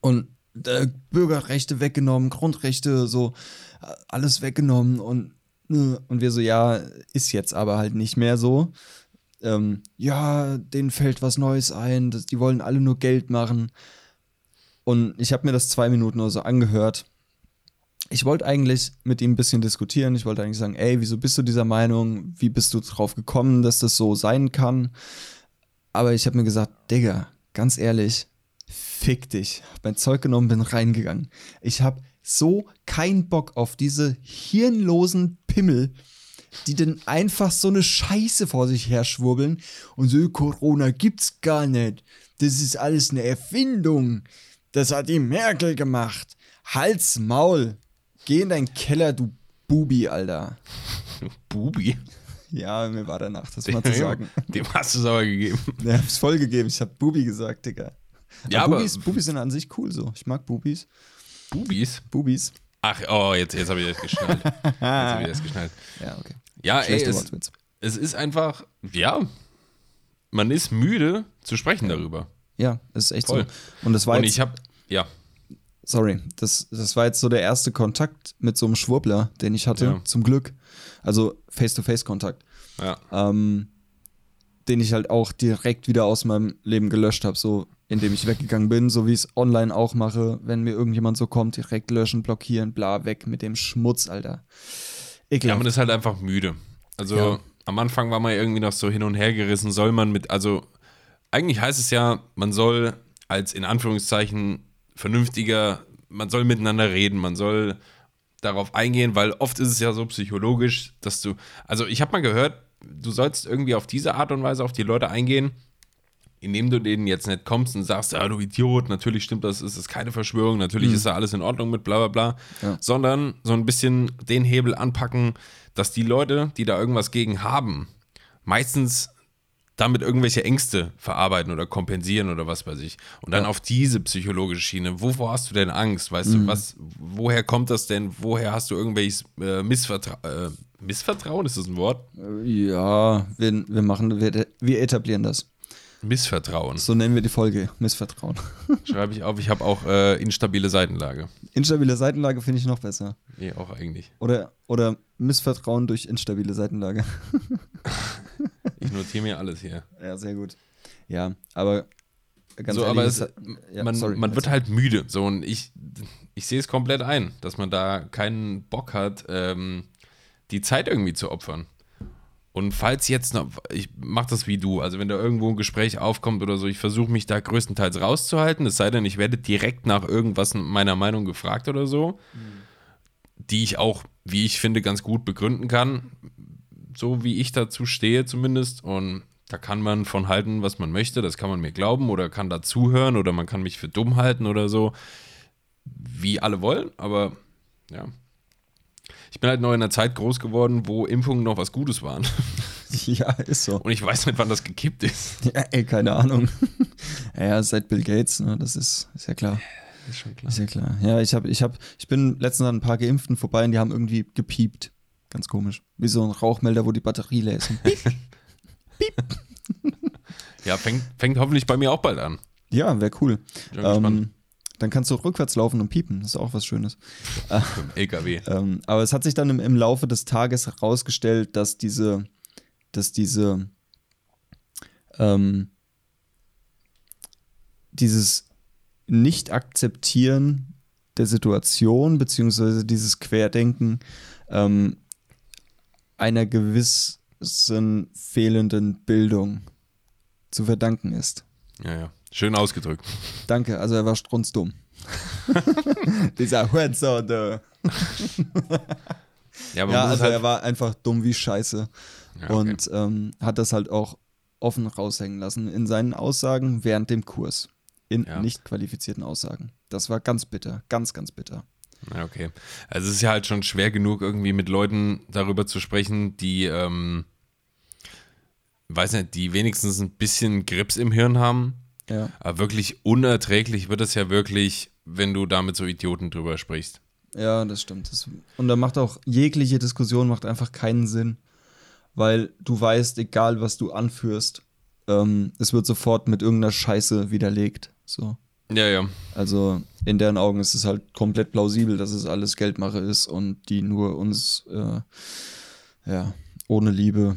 B: Und äh, Bürgerrechte weggenommen, Grundrechte, so, äh, alles weggenommen und, und wir so, ja, ist jetzt aber halt nicht mehr so. Ähm, ja, denen fällt was Neues ein, das, die wollen alle nur Geld machen. Und ich habe mir das zwei Minuten oder so angehört ich wollte eigentlich mit ihm ein bisschen diskutieren. Ich wollte eigentlich sagen, ey, wieso bist du dieser Meinung? Wie bist du drauf gekommen, dass das so sein kann? Aber ich habe mir gesagt, Digga, ganz ehrlich, fick dich. Hab mein Zeug genommen, bin reingegangen. Ich habe so keinen Bock auf diese hirnlosen Pimmel, die dann einfach so eine Scheiße vor sich her schwurbeln und so, Corona gibt's gar nicht. Das ist alles eine Erfindung. Das hat die Merkel gemacht. Hals, Maul. Geh in deinen Keller, du Bubi, Alter.
A: Bubi.
B: Ja, mir war danach, das mal <laughs> zu sagen.
A: Dem hast du es aber gegeben. <laughs>
B: Ja, hab's voll gegeben. Ich hab Bubi gesagt, Digga.
A: Ja, aber-
B: Bubis, Bubis sind an sich cool so. Ich mag Bubis.
A: Bubis?
B: Bubis.
A: Ach, oh, jetzt, jetzt habe ich das geschnallt. Jetzt habe ich das <laughs> geschnallt.
B: Ja, okay.
A: Ja, ey,
B: Schlechter
A: es, es ist einfach, ja, man ist müde zu sprechen darüber.
B: Ja, es ist echt
A: Voll.
B: so. Und das war
A: Und
B: jetzt,
A: ich habe, ja,
B: sorry, das, das war jetzt so der erste Kontakt mit so einem Schwurbler, den ich hatte,
A: Ja.
B: zum Glück. Also Face-to-Face-Kontakt.
A: ja,
B: ähm, den ich halt auch direkt wieder aus meinem Leben gelöscht habe, so indem ich weggegangen bin, so wie ich es online auch mache, wenn mir irgendjemand so kommt, direkt löschen, blockieren, bla, weg mit dem Schmutz, Alter.
A: ja,
B: Ekelhaft.
A: man ist halt einfach müde. Also
B: Ja.
A: am Anfang war man irgendwie noch so hin und her gerissen, soll man mit, also eigentlich heißt es ja, man soll als in Anführungszeichen vernünftiger, man soll miteinander reden, man soll darauf eingehen, weil oft ist es ja so psychologisch, dass du, also ich habe mal gehört, du sollst irgendwie auf diese Art und Weise auf die Leute eingehen, indem du denen jetzt nicht kommst und sagst, ja, du Idiot, natürlich stimmt das, es ist keine Verschwörung, natürlich ist da alles in Ordnung mit bla bla bla,
B: Ja.
A: sondern so ein bisschen den Hebel anpacken, dass die Leute, die da irgendwas gegen haben, meistens damit irgendwelche Ängste verarbeiten oder kompensieren oder was weiß ich. Und dann
B: Ja.
A: auf diese psychologische Schiene, wovor hast du denn Angst? Weißt du, was, woher kommt das denn? Woher hast du irgendwelches äh, Missvertra äh, Missvertrauen? Ist das ein Wort?
B: ja, wir, wir machen, wir, wir etablieren das.
A: Missvertrauen.
B: So nennen wir die Folge, Missvertrauen. <laughs>
A: Schreibe ich auf, ich habe auch äh, instabile Seitenlage.
B: Instabile Seitenlage finde ich noch besser.
A: Nee, auch eigentlich.
B: Oder, oder Missvertrauen durch instabile Seitenlage. <laughs>
A: Ich notiere mir alles hier.
B: Ja, sehr gut. Ja, aber ganz
A: so,
B: ehrlich,
A: aber
B: es- ja,
A: man,
B: sorry,
A: man wird halt müde. So, und ich, ich sehe es komplett ein, dass man da keinen Bock hat, ähm, die Zeit irgendwie zu opfern. Und falls jetzt noch, ich mache das wie du, also wenn da irgendwo ein Gespräch aufkommt oder so, ich versuche mich da größtenteils rauszuhalten, es sei denn, ich werde direkt nach irgendwas meiner Meinung gefragt oder so, die ich auch, wie ich finde, ganz gut begründen kann, so wie ich dazu stehe zumindest. Und da kann man von halten, was man möchte, das kann man mir glauben oder kann da zuhören oder man kann mich für dumm halten oder so, wie alle wollen, aber ja. Ich bin halt noch in einer Zeit groß geworden, wo Impfungen noch was Gutes waren. <laughs>
B: Ja, ist so.
A: Und ich weiß nicht, wann das gekippt ist. <laughs>
B: Ja, ey, keine Ahnung. <laughs> ja, seit Bill Gates, ne, das ist, ist ja klar.
A: ist schon klar.
B: Ist ja klar. Ja, ich, hab, ich, hab, ich bin letztens an ein paar Geimpften vorbei und die haben irgendwie gepiept. Ganz komisch. Wie so ein Rauchmelder, wo die Batterie lesen. <laughs> <laughs>
A: Ja, fängt, fängt hoffentlich bei mir auch bald an.
B: ja, wäre cool. Ähm, dann kannst du rückwärts laufen und piepen. Das ist auch was Schönes. <laughs>
A: Im LKW.
B: Ähm, aber es hat sich dann im, im Laufe des Tages herausgestellt, dass diese, dass diese, ähm, dieses Nicht-Akzeptieren der Situation, beziehungsweise dieses Querdenken ähm, einer gewissen fehlenden Bildung zu verdanken ist.
A: Ja, ja. Schön ausgedrückt.
B: Danke, also er war strunzdumm. <laughs> Dieser Hurensohn.
A: Ja, aber
B: Ja, also
A: halt,
B: er war einfach dumm wie Scheiße.
A: Ja, okay.
B: Und ähm, hat das halt auch offen raushängen lassen in seinen Aussagen während dem Kurs. In
A: Ja.
B: nicht qualifizierten Aussagen. Das war ganz bitter. Ganz, ganz bitter.
A: Ja, okay. Also es ist ja halt schon schwer genug, irgendwie mit Leuten darüber zu sprechen, die, ähm, weiß nicht, die wenigstens ein bisschen Grips im Hirn haben.
B: Ja.
A: Aber wirklich unerträglich wird es ja wirklich, wenn du da mit so Idioten drüber sprichst.
B: Ja, das stimmt. Das, und da macht auch jegliche Diskussion macht einfach keinen Sinn. Weil du weißt, egal was du anführst, ähm, es wird sofort mit irgendeiner Scheiße widerlegt. So.
A: Ja, ja.
B: Also in deren Augen ist es halt komplett plausibel, dass es alles Geldmache ist und die nur uns äh, ja, ohne Liebe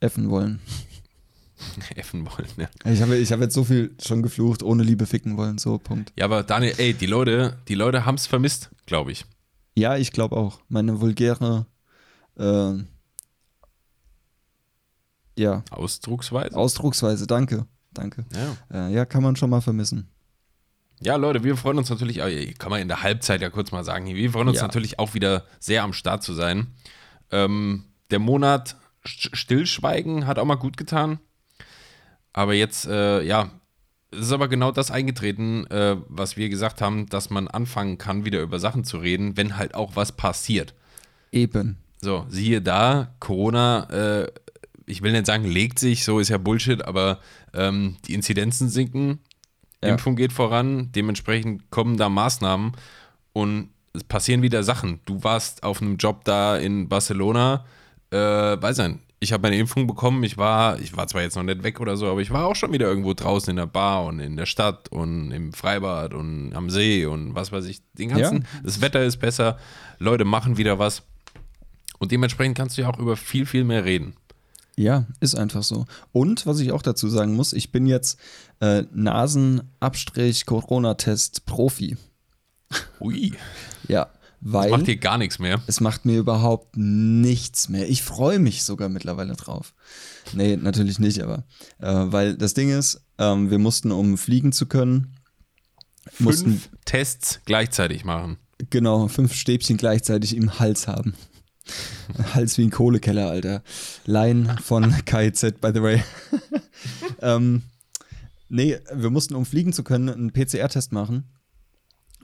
B: effen wollen. <laughs>
A: Effen wollen, ja.
B: Ich habe ich hab jetzt so viel schon geflucht, ohne Liebe ficken wollen, so Punkt.
A: Ja, aber Daniel, ey, die Leute, die Leute haben es vermisst, glaube ich.
B: Ja, ich glaube auch. Meine vulgäre äh, ja,
A: Ausdrucksweise.
B: Ausdrucksweise, danke. Danke.
A: Ja.
B: Äh, ja, kann man schon mal vermissen.
A: Ja, Leute, wir freuen uns natürlich, äh, kann man in der Halbzeit ja kurz mal sagen, wir freuen uns
B: Ja.
A: natürlich auch wieder sehr am Start zu sein. Ähm, der Monat St- Stillschweigen hat auch mal gut getan. Aber jetzt, äh, ja, es ist aber genau das eingetreten, äh, was wir gesagt haben, dass man anfangen kann, wieder über Sachen zu reden, wenn halt auch was passiert.
B: Eben.
A: So, siehe da, Corona, äh, ich will nicht sagen, legt sich, so ist ja Bullshit, aber ähm, die Inzidenzen sinken,
B: Ja.
A: Impfung geht voran, dementsprechend kommen da Maßnahmen und es passieren wieder Sachen. Du warst auf einem Job da in Barcelona, äh, weiß nicht, ich habe meine Impfung bekommen, ich war, ich war zwar jetzt noch nicht weg oder so, aber ich war auch schon wieder irgendwo draußen in der Bar und in der Stadt und im Freibad und am See und was weiß ich, den ganzen, das Wetter ist besser, Leute machen wieder was. Und dementsprechend kannst du ja auch über viel, viel mehr reden.
B: Ja, ist einfach so. Und was ich auch dazu sagen muss, ich bin jetzt äh, Nasenabstrich-Corona-Test-Profi.
A: Ui, <laughs>
B: Ja, weil
A: macht dir gar nichts mehr.
B: es macht mir überhaupt nichts mehr. Ich freue mich sogar mittlerweile drauf. Nee, natürlich nicht, aber äh, weil das Ding ist, ähm, wir mussten, um fliegen zu können, mussten
A: Fünf Tests gleichzeitig machen.
B: genau fünf Stäbchen gleichzeitig im Hals haben. <laughs> Hals wie ein Kohlekeller, Alter. Line von <laughs> KIZ, by the way. <laughs> ähm, nee, wir mussten, um fliegen zu können, einen PCR-Test machen.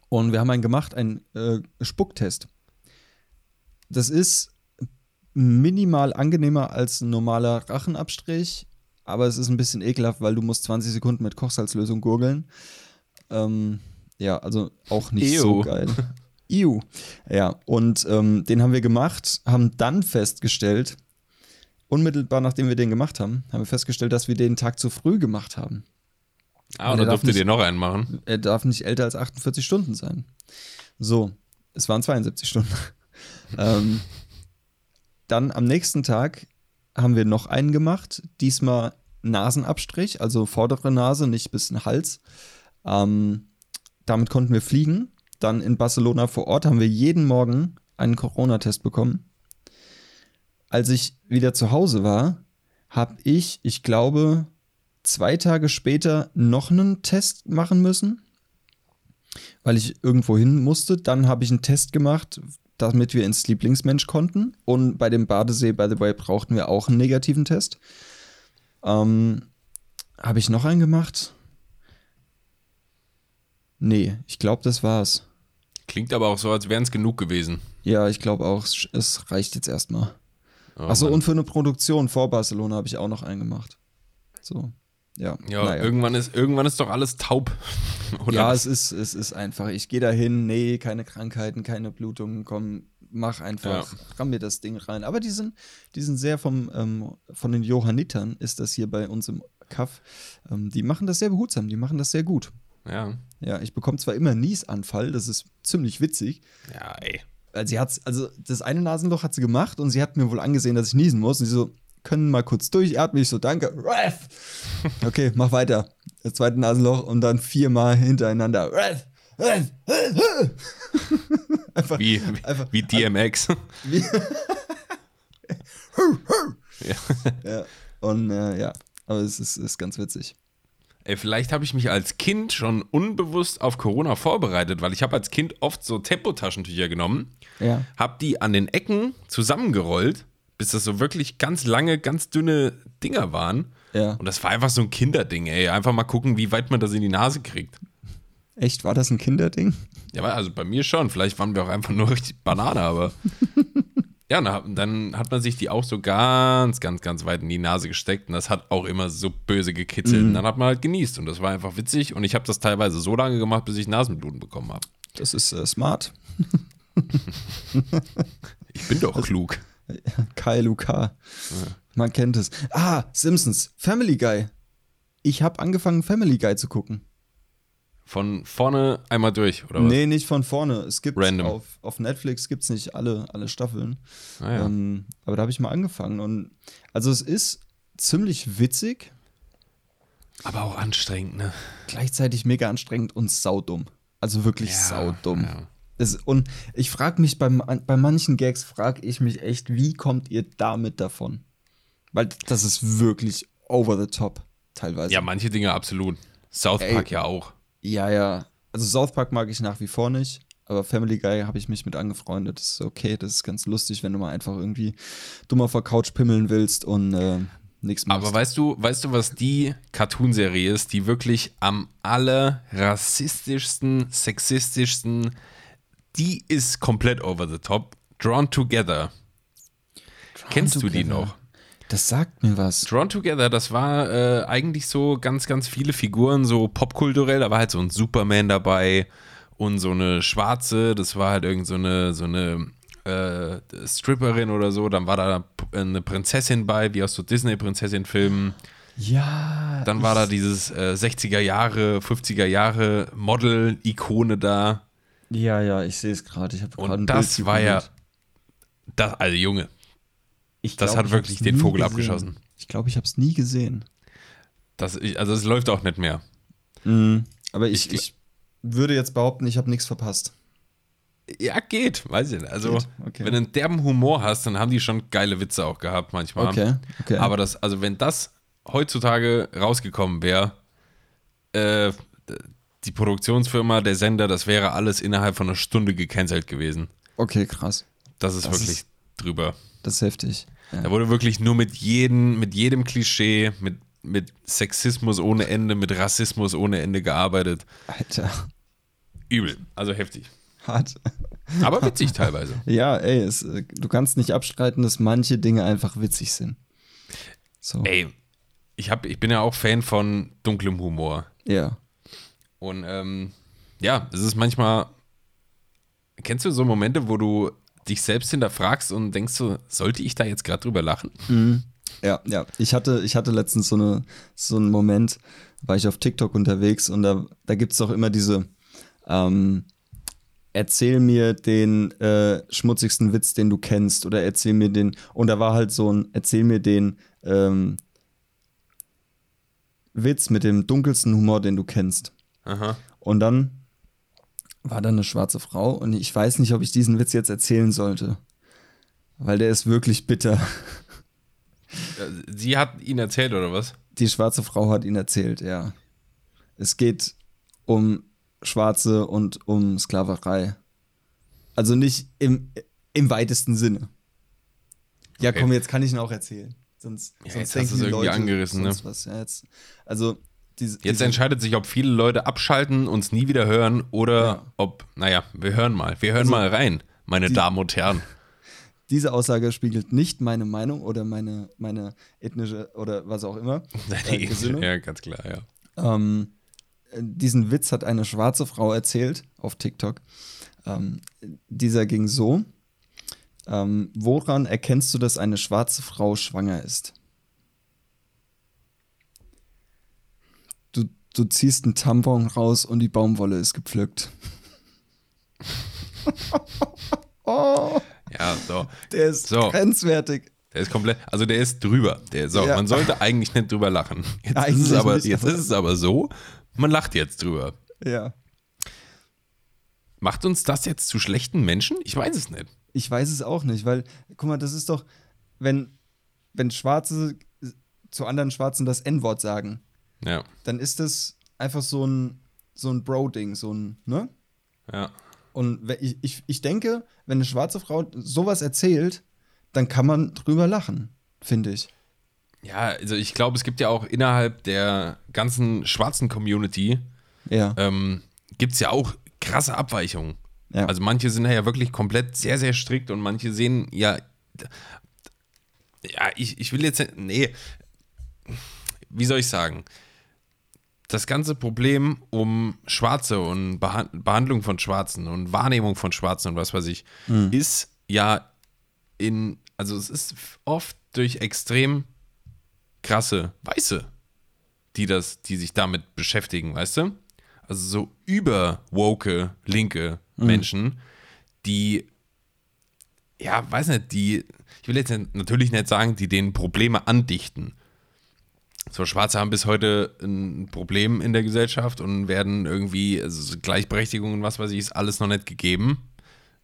B: Und wir haben einen gemacht, einen äh, Spucktest. Das ist minimal angenehmer als ein normaler Rachenabstrich, aber es ist ein bisschen ekelhaft, weil du musst 20 Sekunden mit Kochsalzlösung gurgeln. Ähm, ja, also auch nicht so
A: Ew.
B: geil. Iu. Ja, und ähm, den haben wir gemacht, haben dann festgestellt, unmittelbar nachdem wir den gemacht haben, haben wir festgestellt, dass wir den Tag zu früh gemacht haben.
A: Ah,
B: Und
A: oder
B: darf
A: durftet ihr noch einen machen?
B: Er darf nicht älter als 48 Stunden sein. So, es waren 72 Stunden. <laughs> ähm, dann am nächsten Tag haben wir noch einen gemacht, diesmal Nasenabstrich, also vordere Nase, nicht bis den Hals. Ähm, damit konnten wir fliegen. Dann in Barcelona vor Ort haben wir jeden Morgen einen Corona-Test bekommen. Als ich wieder zu Hause war, habe ich, ich glaube, zwei Tage später noch einen Test machen müssen, weil ich irgendwo hin musste. Dann habe ich einen Test gemacht, damit wir ins Lieblingsmensch konnten. Und bei dem Badesee, by the way, brauchten wir auch einen negativen Test. Ähm, habe ich noch einen gemacht? Nee, ich glaube, das war's.
A: Klingt aber auch so, als wären es genug gewesen.
B: Ja, ich glaube auch, es- reicht jetzt erstmal.
A: Oh,
B: Achso,
A: Mann.
B: und für eine Produktion vor Barcelona habe ich auch noch einen gemacht. So. ja.
A: Ja,
B: naja.
A: irgendwann, ist, irgendwann ist doch alles taub. <laughs> Oder
B: ja, es ist, es ist einfach. Ich gehe da hin, nee, keine Krankheiten, keine Blutungen, komm, mach einfach, ramm mir das Ding rein. Aber die sind, die sind sehr vom, ähm, von den Johannitern, ist das hier bei uns im Kaff. Ähm, die machen das sehr behutsam, die machen das sehr gut.
A: Ja.
B: Ja, ich bekomme zwar immer einen Niesanfall, das ist ziemlich witzig.
A: ja, ey.
B: Weil sie hat's, also das eine Nasenloch hat sie gemacht und sie hat mir wohl angesehen, dass ich niesen muss. Und sie so, können mal kurz durchatmen. Ich so, danke. <laughs> Okay, mach weiter. Das zweite Nasenloch und dann viermal hintereinander. Ruff. Ruff. <laughs> Einfach,
A: Wie,
B: einfach
A: wie DMX. <laughs>
B: wie,
A: ja.
B: ja. Und äh, ja, aber es ist, ist ganz witzig.
A: Ey, vielleicht habe ich mich als Kind schon unbewusst auf Corona vorbereitet, weil ich habe als Kind oft so Tempotaschentücher genommen,
B: Ja.
A: habe die an den Ecken zusammengerollt, bis das so wirklich ganz lange, ganz dünne Dinger waren.
B: Ja.
A: Und das war einfach so ein Kinderding, ey. Einfach mal gucken, wie weit man das in die Nase kriegt.
B: Echt, war das ein Kinderding?
A: Ja, also bei mir schon. Vielleicht waren wir auch einfach nur richtig Banane, aber. <laughs> ja, na, dann hat man sich die auch so ganz, ganz, ganz weit in die Nase gesteckt und das hat auch immer so böse gekitzelt. Und dann hat man halt genießt und das war einfach witzig und ich habe das teilweise so lange gemacht, bis ich Nasenbluten bekommen habe.
B: Das ist äh, smart. <laughs>
A: Ich bin doch klug.
B: KLUK. Man kennt es. Ah, Simpsons. Family Guy. Ich habe angefangen, Family Guy zu gucken.
A: Von vorne einmal durch, oder was?
B: Nee, nicht von vorne. Es gibt
A: Random.
B: auf, auf Netflix gibt es nicht alle, alle Staffeln.
A: Ah, ja.
B: ähm, aber da habe ich mal angefangen. Und also es ist ziemlich witzig,
A: Aber auch anstrengend, ne?
B: gleichzeitig mega anstrengend und saudumm. Also wirklich
A: Ja,
B: saudumm.
A: ja.
B: Es, und ich frage mich, bei, bei manchen Gags frage ich mich echt, wie kommt ihr damit davon? Weil das ist wirklich over the top teilweise.
A: Ja, manche Dinge absolut. South
B: Ey.
A: Park ja auch.
B: Ja, ja. Also South Park mag ich nach wie vor nicht, aber Family Guy habe ich mich mit angefreundet. Das ist okay, das ist ganz lustig, wenn du mal einfach irgendwie dummer vor Couch pimmeln willst und äh, nichts machst.
A: Aber weißt du, weißt du, was die Cartoonserie ist, die wirklich am aller rassistischsten, sexistischsten, die ist komplett over the top. Drawn Together. Kennst du die
B: Together.
A: noch?
B: Das sagt mir was.
A: Drawn Together, das war äh, eigentlich so ganz, ganz viele Figuren, so popkulturell. Da war halt so ein Superman dabei und so eine Schwarze, das war halt irgend so eine, so eine äh, Stripperin oder so. Dann war da eine Prinzessin bei, wie aus so Disney-Prinzessin-Filmen.
B: Ja.
A: Dann war da dieses äh, 60er Jahre, 50er Jahre Model-Ikone da.
B: Ja, ja, ich sehe es gerade. Ich habe gerade ein
A: Und das war ja, das, also Junge,
B: Ich
A: das
B: glaub,
A: hat
B: ich
A: wirklich den Vogel
B: gesehen.
A: abgeschossen.
B: Ich glaube, ich habe es nie gesehen.
A: das, ich, also es läuft auch nicht mehr.
B: Mhm. Aber ich,
A: Ich-
B: ich würde jetzt behaupten, ich habe nichts verpasst.
A: Ja, geht, weiß ich nicht. Also,
B: okay.
A: wenn du einen derben Humor hast, dann haben die schon geile Witze auch gehabt manchmal.
B: Okay, okay.
A: Aber das, also wenn das heutzutage rausgekommen wäre, äh, die Produktionsfirma, der Sender, das wäre alles innerhalb von einer Stunde gecancelt gewesen.
B: Okay, krass.
A: Das ist
B: Das
A: wirklich
B: ist-
A: drüber.
B: Das ist heftig. Ja.
A: Da wurde wirklich nur mit jedem, mit jedem Klischee, mit, mit Sexismus ohne Ende, mit Rassismus ohne Ende gearbeitet.
B: Alter,
A: Übel, also heftig.
B: hart.
A: Aber witzig teilweise. <laughs>
B: Ja, ey, es, äh, du kannst nicht abstreiten, dass manche Dinge einfach witzig sind. So.
A: Ey, ich, hab, ich bin ja auch Fan von dunklem Humor.
B: Ja.
A: Und ähm, ja, es ist manchmal. Kennst du so Momente, wo du dich selbst hinterfragst und denkst so, sollte ich da jetzt gerade drüber lachen?
B: Ja, ja. Ich hatte, ich hatte letztens so, eine, so einen Moment, war ich auf TikTok unterwegs und da, da gibt es doch immer diese ähm, Erzähl mir den äh, schmutzigsten Witz, den du kennst, oder erzähl mir den. Und da war halt so ein Erzähl mir den ähm, Witz mit dem dunkelsten Humor, den du kennst.
A: Aha.
B: Und dann war da eine schwarze Frau und ich weiß nicht, ob ich diesen Witz jetzt erzählen sollte. Weil der ist wirklich bitter.
A: Sie hat ihn erzählt, oder was?
B: Die schwarze Frau hat ihn erzählt, ja. Es geht um Schwarze und um Sklaverei. Also nicht im, im weitesten Sinne. Ja,
A: Okay.
B: komm, jetzt kann ich ihn auch erzählen. Sonst,
A: Ja,
B: sonst
A: jetzt hast du's
B: die
A: irgendwie
B: Leute
A: angerissen, ne?
B: was. Ja, jetzt, also diese,
A: Jetzt
B: diese,
A: entscheidet sich, ob viele Leute abschalten, uns nie wieder hören oder
B: Ja.
A: ob, naja, wir hören mal. Wir hören
B: Also,
A: mal rein, meine
B: die-
A: Damen und Herren. <laughs>
B: diese Aussage spiegelt nicht meine Meinung oder meine, meine ethnische oder was auch immer. <laughs>
A: Äh, ja, ganz klar, ja.
B: Ähm, diesen Witz hat eine schwarze Frau erzählt auf TikTok. Ähm, dieser ging so: ähm, Woran erkennst du, dass eine schwarze Frau schwanger ist? Du, du ziehst einen Tampon raus und die Baumwolle ist gepflückt. <laughs>
A: oh. Ja, so.
B: Der ist so. grenzwertig.
A: Der ist komplett, also der ist drüber. Der, so, ja. man sollte eigentlich nicht drüber lachen. Jetzt, eigentlich ist, es aber, jetzt ist es aber so, man lacht jetzt drüber.
B: Ja.
A: Macht uns das jetzt zu schlechten Menschen? Ich weiß es nicht.
B: Ich weiß es auch nicht, weil, guck mal, das ist doch, wenn, wenn Schwarze zu anderen Schwarzen das N-Wort sagen,
A: ja.
B: dann ist das einfach so ein, so ein Bro-Ding, so ein, ne?
A: Ja.
B: Und ich, ich, ich denke, wenn eine schwarze Frau sowas erzählt, dann kann man drüber lachen, finde ich.
A: Ja, also ich glaube, es gibt ja auch innerhalb der ganzen schwarzen Community,
B: ja.
A: ähm, gibt es ja auch krasse Abweichungen. Ja. Also manche sind ja wirklich komplett sehr, sehr strikt und manche sehen ja, ja, ich, ich will jetzt, nee, wie soll ich sagen? Das ganze Problem um Schwarze und Behandlung von Schwarzen und Wahrnehmung von Schwarzen und was weiß ich, mhm. ist ja in, also es ist oft durch extrem krasse Weiße, die das, die sich damit beschäftigen, weißt du? Also so überwoke linke mhm. Menschen, die, ja, weiß nicht, die, ich will jetzt natürlich nicht sagen, die denen Probleme andichten. So, Schwarze haben bis heute ein Problem in der Gesellschaft und werden irgendwie, also Gleichberechtigung und was weiß ich, ist alles noch nicht gegeben.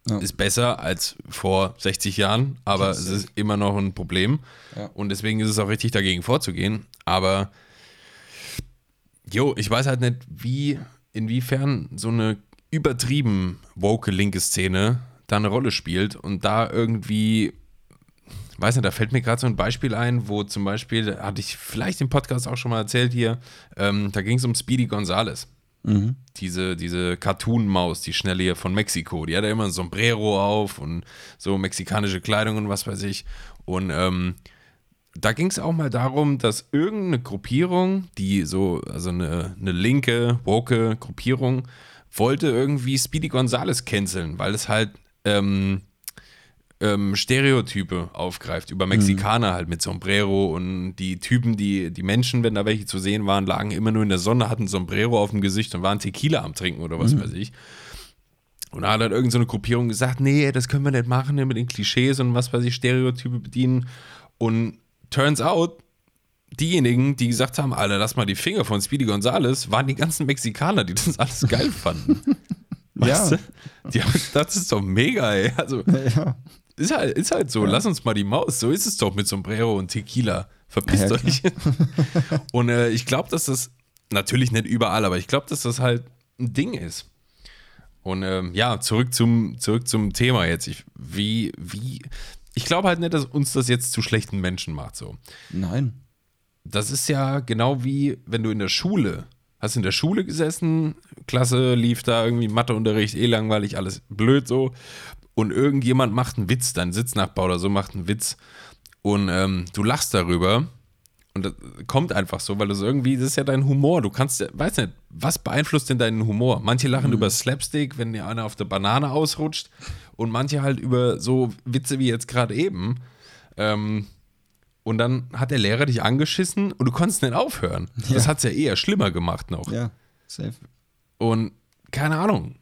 A: Ja. Ist besser als vor 60 Jahren, aber es ist immer noch ein Problem. Ja. Und deswegen ist es auch richtig, dagegen vorzugehen. Aber, jo, ich weiß halt nicht, wie, inwiefern so eine übertrieben woke linke Szene da eine Rolle spielt und da irgendwie, weiß nicht, da fällt mir gerade so ein Beispiel ein, wo zum Beispiel, hatte ich vielleicht im Podcast auch schon mal erzählt hier, ähm, da ging es um Speedy Gonzales. Mhm. Diese, diese Cartoon-Maus, die schnelle hier von Mexiko, die hat ja immer ein Sombrero auf und so mexikanische Kleidung und was weiß ich. Und ähm, da ging es auch mal darum, dass irgendeine Gruppierung, die so, also eine, eine linke, woke Gruppierung, wollte irgendwie Speedy Gonzales canceln, weil es halt ähm, ähm, Stereotype aufgreift über Mexikaner mhm. halt mit Sombrero und die Typen, die, die Menschen, wenn da welche zu sehen waren, lagen immer nur in der Sonne, hatten Sombrero auf dem Gesicht und waren Tequila am Trinken oder was mhm. weiß ich. Und da hat dann irgendeine so Gruppierung gesagt, nee, das können wir nicht machen, mit den Klischees und was weiß ich, Stereotype bedienen. Und turns out, diejenigen, die gesagt haben, Alter, lass mal die Finger von Speedy Gonzales, waren die ganzen Mexikaner, die das alles geil fanden. <laughs> Weißt ja. du? Die haben, das ist doch mega, ey. Also, ja. Ist, halt, ist halt so, ja. lass uns mal die Maus. So ist es doch mit Sombrero und Tequila. Verpisst ja, euch. <laughs> und äh, ich glaube, dass das, natürlich nicht überall, aber ich glaube, dass das halt ein Ding ist. Und ähm, ja, zurück zum, zurück zum Thema jetzt. Ich, wie, wie, ich glaube halt nicht, dass uns das jetzt zu schlechten Menschen macht. So.
B: Nein.
A: Das ist ja genau wie, wenn du in der Schule, hast in der Schule gesessen, Klasse lief da irgendwie Matheunterricht, eh langweilig, alles blöd so. Und irgendjemand macht einen Witz, dein Sitznachbar oder so macht einen Witz. Und ähm, du lachst darüber. Und das kommt einfach so, weil das irgendwie, das ist ja dein Humor. Du kannst, weiß nicht, was beeinflusst denn deinen Humor? Manche lachen mhm. über Slapstick, wenn dir einer auf der Banane ausrutscht und manche halt über so Witze wie jetzt gerade eben. Ähm, und dann hat der Lehrer dich angeschissen und du konntest nicht aufhören. Ja. Das hat es ja eher schlimmer gemacht noch.
B: Ja, safe.
A: Und keine Ahnung.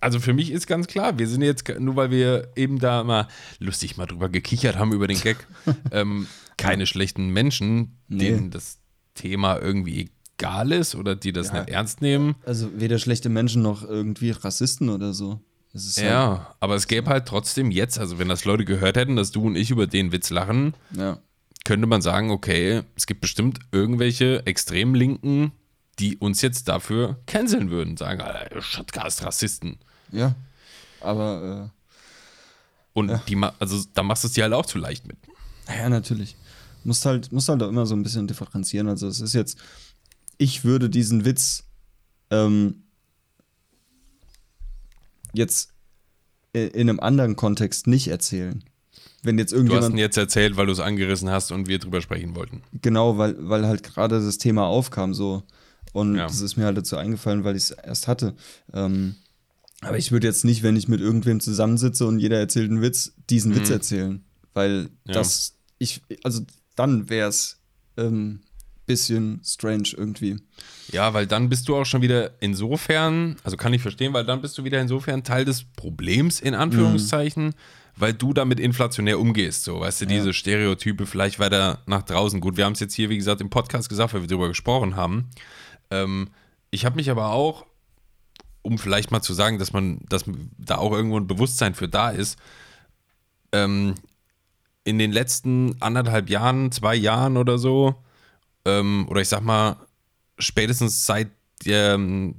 A: Also für mich ist ganz klar, wir sind jetzt, nur weil wir eben da mal lustig mal drüber gekichert haben über den Gag, <laughs> ähm, keine schlechten Menschen, nee. denen das Thema irgendwie egal ist oder die das ja. nicht ernst nehmen.
B: Also weder schlechte Menschen noch irgendwie Rassisten oder so.
A: ja, halt aber es gäbe halt trotzdem jetzt, also wenn das Leute gehört hätten, dass du und ich über den Witz lachen,
B: ja.
A: könnte man sagen, okay, es gibt bestimmt irgendwelche extrem Linken, die uns jetzt dafür canceln würden, sagen, Schottgast-Rassisten.
B: Ja, aber äh,
A: und ja. die, also da machst du es dir halt auch zu leicht mit.
B: Ja, natürlich. Musst halt, musst halt auch immer so ein bisschen differenzieren. Also es ist jetzt, ich würde diesen Witz ähm, jetzt in einem anderen Kontext nicht erzählen. Wenn jetzt
A: Du hast
B: irgendjemand.
A: ihn jetzt erzählt, weil du es angerissen hast und wir drüber sprechen wollten.
B: Genau, weil, weil halt gerade das Thema aufkam so. Und
A: Ja.
B: das ist mir halt dazu eingefallen, weil ich es erst hatte. Ähm, aber ich würde jetzt nicht, wenn ich mit irgendwem zusammensitze und jeder erzählt einen Witz, diesen Witz erzählen. Weil
A: Mhm. Ja.
B: das, ich, also dann wäre es ähm, bisschen strange irgendwie.
A: Ja, weil dann bist du auch schon wieder insofern, also kann ich verstehen, weil dann bist du wieder insofern Teil des Problems, in Anführungszeichen, weil du damit inflationär umgehst. So, weißt du, diese Stereotype vielleicht weiter nach draußen. Gut, wir haben es jetzt hier, wie gesagt, im Podcast gesagt, weil wir darüber gesprochen haben. Ähm, ich habe mich aber auch, um vielleicht mal zu sagen, dass man, dass da auch irgendwo ein Bewusstsein für da ist, ähm, in den letzten anderthalb Jahren, zwei Jahren oder so, ähm, oder ich sag mal, spätestens seit der,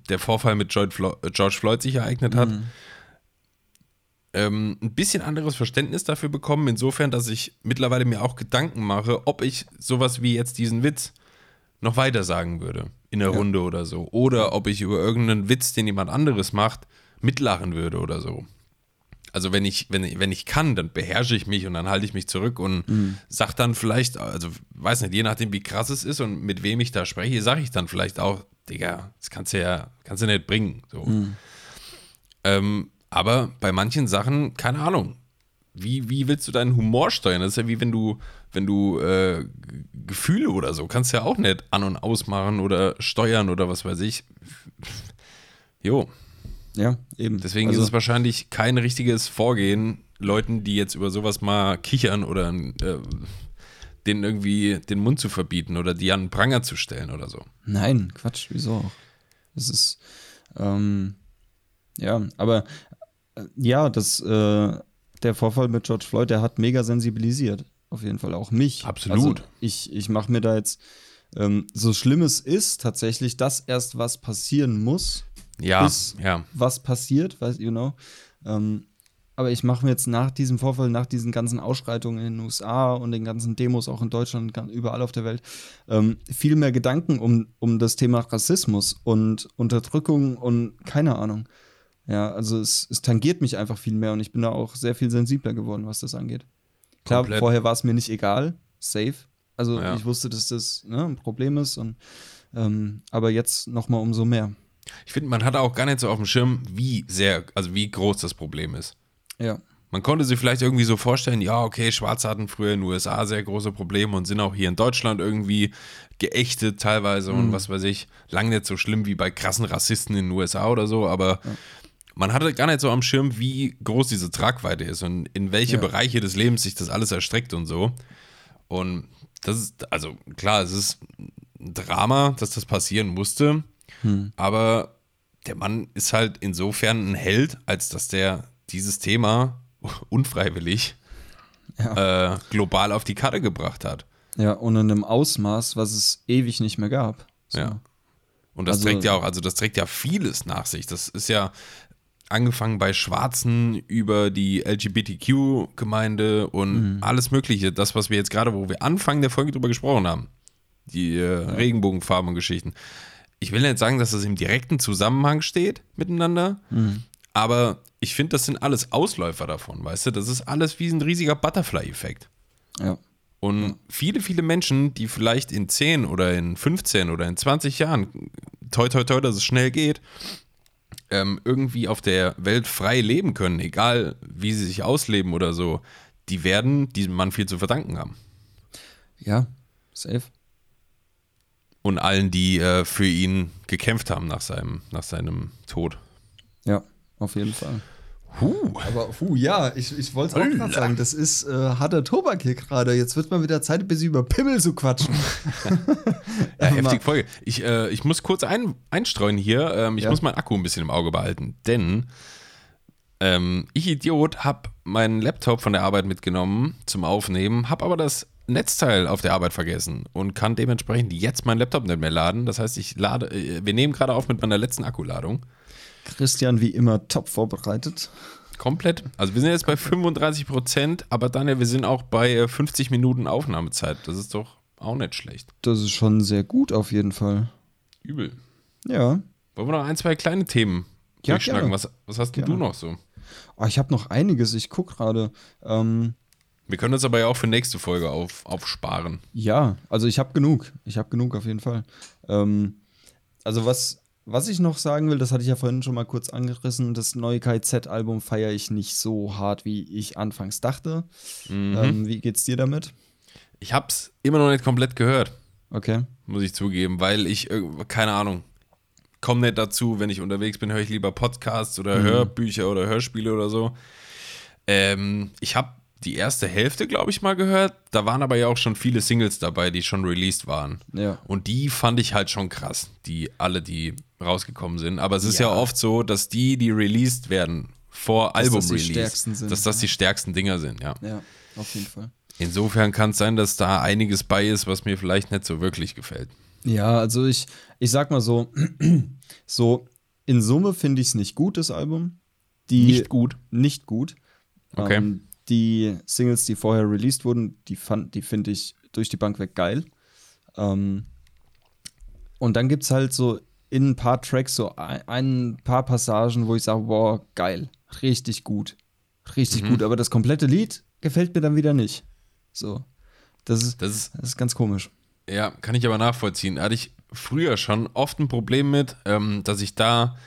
A: der Vorfall mit George Floyd, George Floyd sich ereignet hat, ähm, ein bisschen anderes Verständnis dafür bekommen, insofern, dass ich mittlerweile mir auch Gedanken mache, ob ich sowas wie jetzt diesen Witz noch weiter sagen würde in der Runde oder so. Oder ob ich über irgendeinen Witz, den jemand anderes macht, mitlachen würde oder so. Also wenn ich, wenn, ich- wenn ich kann, dann beherrsche ich mich und dann halte ich mich zurück und sag dann vielleicht, also weiß nicht, je nachdem wie krass es ist und mit wem ich da spreche, sage ich dann vielleicht auch, Digga, das kannst du ja, kannst du nicht bringen. So. Ähm, aber bei manchen Sachen, keine Ahnung. Wie, wie willst du deinen Humor steuern? Das ist ja wie wenn du, wenn du äh, Gefühle oder so, kannst ja auch nicht an- und ausmachen oder steuern oder was weiß ich. Jo,
B: Ja, eben.
A: deswegen
B: also,
A: ist es wahrscheinlich kein richtiges Vorgehen, Leuten, die jetzt über sowas mal kichern oder äh, denen irgendwie den Mund zu verbieten oder die an den Pranger zu stellen oder so.
B: Nein, Quatsch, wieso auch? Das ist, ähm, ja, aber äh, ja, das, äh, der Vorfall mit George Floyd, der hat mega sensibilisiert. Auf jeden Fall auch mich.
A: Absolut.
B: Also ich ich mache mir da jetzt, ähm, so schlimm es ist, tatsächlich, dass erst was passieren muss,
A: Ja,
B: Bis-
A: ja.
B: was passiert, weiß you know. Ähm, aber ich mache mir jetzt nach diesem Vorfall, nach diesen ganzen Ausschreitungen in den USA und den ganzen Demos auch in Deutschland, überall auf der Welt, ähm, viel mehr Gedanken um, um das Thema Rassismus und Unterdrückung und keine Ahnung. Ja, also es, es tangiert mich einfach viel mehr und ich bin da auch sehr viel sensibler geworden, was das angeht. Klar,
A: Komplett.
B: vorher war es mir nicht egal, safe. Also
A: Ja.
B: ich wusste, dass das ne, ein Problem ist und ähm, aber jetzt noch mal umso mehr.
A: Ich finde, man hat auch gar nicht so auf dem Schirm, wie sehr, also wie groß das Problem ist.
B: Ja.
A: Man konnte sich vielleicht irgendwie so vorstellen, ja, okay, Schwarze hatten früher in den USA sehr große Probleme und sind auch hier in Deutschland irgendwie geächtet teilweise und was weiß ich, lang nicht so schlimm wie bei krassen Rassisten in den USA oder so, aber man hatte gar nicht so am Schirm, wie groß diese Tragweite ist und in welche
B: Ja.
A: Bereiche des Lebens sich das alles erstreckt und so. Und das ist, also klar, es ist ein Drama, dass das passieren musste, aber der Mann ist halt insofern ein Held, als dass der dieses Thema <laughs> unfreiwillig äh, global auf die Karte gebracht hat.
B: Ja, und in einem Ausmaß, was es ewig nicht mehr gab. So.
A: Ja. Und das
B: Also-
A: trägt ja auch, also das trägt ja vieles nach sich. Das ist ja angefangen bei Schwarzen über die LGBTQ-Gemeinde und alles Mögliche. Das, was wir jetzt gerade, wo wir Anfang der Folge drüber gesprochen haben. Die äh, Regenbogenfarben und Geschichten. Ich will nicht sagen, dass das im direkten Zusammenhang steht miteinander, aber ich finde, das sind alles Ausläufer davon, weißt du? Das ist alles wie ein riesiger Butterfly-Effekt.
B: Ja.
A: Und viele, viele Menschen, die vielleicht in 10 oder in 15 oder in 20 Jahren, toi, toi, toi, dass es schnell geht, ähm, irgendwie auf der Welt frei leben können, egal wie sie sich ausleben oder so, die werden diesem Mann viel zu verdanken haben.
B: Ja, safe.
A: Und allen, die äh, für ihn gekämpft haben nach seinem, nach seinem Tod.
B: Ja, auf jeden Fall.
A: Huh.
B: Aber, puh, ja, ich, ich wollte es auch gerade sagen, das ist äh, harter Tobak hier gerade. Jetzt wird mal wieder Zeit, ein bisschen über Pimmel zu quatschen. <laughs>
A: Ja, heftige Folge. Ich, äh, ich muss kurz ein, einstreuen hier. Ähm, ich
B: Ja.
A: muss meinen Akku ein bisschen im Auge behalten, denn ähm, ich Idiot habe meinen Laptop von der Arbeit mitgenommen zum Aufnehmen, habe aber das Netzteil auf der Arbeit vergessen und kann dementsprechend jetzt meinen Laptop nicht mehr laden. Das heißt, ich lade, äh, wir nehmen gerade auf mit meiner letzten Akkuladung.
B: Christian wie immer top vorbereitet.
A: Komplett. Also wir sind jetzt bei 35 Prozent, aber Daniel, wir sind auch bei äh, 50 Minuten Aufnahmezeit. Das ist doch auch nicht schlecht.
B: Das ist schon sehr gut auf jeden Fall.
A: Übel.
B: Ja.
A: Wollen wir noch ein, zwei kleine Themen
B: Ja,
A: durchschnacken?
B: gerne.
A: Was, was hast denn
B: Gerne.
A: du noch so?
B: Oh, ich habe noch einiges, ich gucke gerade. Ähm,
A: Wir können das aber ja auch für nächste Folge auf, aufsparen.
B: ja, also ich habe genug. Ich habe genug auf jeden Fall. Ähm, also was, was ich noch sagen will, das hatte ich ja vorhin schon mal kurz angerissen, das neue KZ-Album feiere ich nicht so hart, wie ich anfangs dachte.
A: Mhm.
B: Ähm, wie geht's dir damit?
A: Ich hab's immer noch nicht komplett gehört,
B: Okay.
A: muss ich zugeben, weil ich, irg- keine Ahnung, komme nicht dazu, wenn ich unterwegs bin, höre ich lieber Podcasts oder Hörbücher oder Hörspiele oder so. Ähm, ich habe die erste Hälfte, glaube ich, mal gehört. Da waren aber ja auch schon viele Singles dabei, die schon released waren.
B: Ja.
A: Und die fand ich halt schon krass, die alle, die rausgekommen sind. Aber es ist ja,
B: Ja.
A: oft so, dass die, die released werden vor Album-Release, dass das die stärksten Dinger sind, ja.
B: Ja, auf jeden Fall.
A: Insofern kann es sein, dass da einiges bei ist, was mir vielleicht nicht so wirklich gefällt.
B: Ja, also ich, ich sag mal so, <clears throat> so in Summe finde ich es nicht gut, das Album. Die,
A: Nicht gut.
B: Nicht gut.
A: Okay.
B: Ähm, die Singles, die vorher released wurden, die, fand- die finde ich durch die Bank weg geil. Ähm, und dann gibt es halt so in ein paar Tracks so ein, ein paar Passagen, wo ich sage, boah, geil, richtig gut. Richtig
A: Mhm.
B: gut. Aber das komplette Lied gefällt mir dann wieder nicht. So. Das ist,
A: Das ist,
B: das ist ganz komisch.
A: ja, kann ich aber nachvollziehen. Hatte ich früher schon oft ein Problem mit, ähm, dass ich da.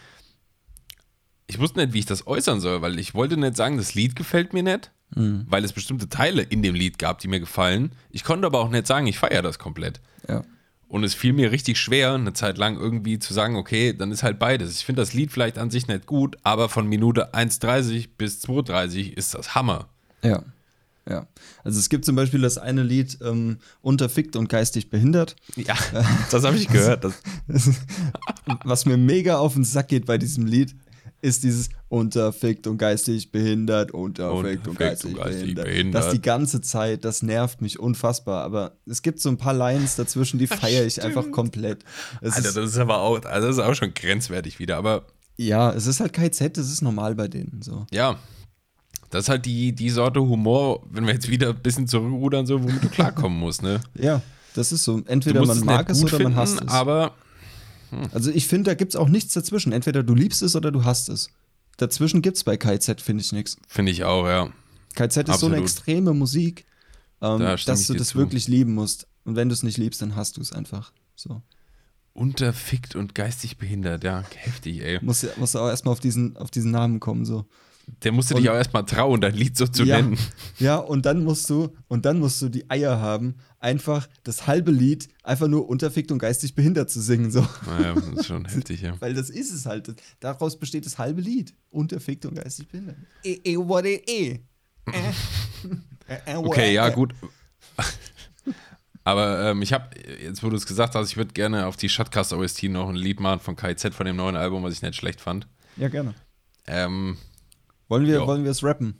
A: Ich wusste nicht, wie ich das äußern soll, weil ich wollte nicht sagen, das Lied gefällt mir nicht, weil es bestimmte Teile in dem Lied gab, die mir gefallen. Ich konnte aber auch nicht sagen, ich feiere das komplett.
B: Ja.
A: Und es fiel mir richtig schwer, eine Zeit lang irgendwie zu sagen, okay, dann ist halt beides. Ich finde das Lied vielleicht an sich nicht gut, aber von Minute 1,30 bis 2,30 ist das Hammer.
B: Ja. Ja. Also es gibt zum Beispiel das eine Lied ähm, Unterfickt und geistig behindert,
A: Ja, das habe ich gehört. <laughs> Das,
B: was mir mega auf den Sack geht bei diesem Lied, ist dieses Unterfickt und geistig behindert, Unterfickt und
A: Unterfickt
B: geistig,
A: und geistig
B: behindert.
A: behindert.
B: Das die ganze Zeit, das nervt mich unfassbar. Aber es gibt so ein paar Lines dazwischen, die <laughs> feiere ich einfach komplett. Es
A: Alter, das ist aber auch, also das ist auch schon grenzwertig wieder. Aber
B: ja, es ist halt KZ, das ist normal bei denen. So.
A: ja, das ist halt die, die Sorte Humor, wenn wir jetzt wieder ein bisschen zurückrudern, so, womit du klarkommen musst, ne? <laughs>
B: Ja, das ist so. Entweder man
A: es
B: mag es
A: gut
B: oder man hasst
A: finden,
B: es.
A: aber
B: Also ich finde, da gibt es auch nichts dazwischen. Entweder du liebst es oder du hasst es. Dazwischen gibt es bei KZ, finde ich, nichts.
A: finde ich auch, ja.
B: KZ ist so eine
A: Absolut.
B: extreme Musik, ähm,
A: Da
B: dass du das
A: zu.
B: wirklich lieben musst. Und wenn du es nicht liebst, dann hast du es einfach. So.
A: Unterfickt und geistig behindert, ja, heftig, ey.
B: Musst du auch erstmal auf diesen, auf diesen Namen kommen. So.
A: Der musste
B: Und-
A: dich auch erstmal trauen, dein Lied so zu
B: ja,
A: nennen.
B: ja, und dann musst du, und dann musst du die Eier haben, einfach das halbe Lied einfach nur unterfickt und geistig behindert zu singen. So.
A: Naja, das ist schon <laughs> heftig, ja.
B: Weil das ist es halt. Daraus besteht das halbe Lied. Unterfickt und geistig behindert. Eh, eh, what eh. Eh. Eh, eh, what
A: Okay, ja, gut. Aber ähm, ich habe, jetzt wo du es gesagt hast, ich würde gerne auf die Shotcast OST noch ein Lied machen von KZ von dem neuen Album, was ich nicht schlecht fand.
B: Ja, gerne.
A: Ähm,
B: Wollen wir,
A: Jo.
B: wollen wir es rappen?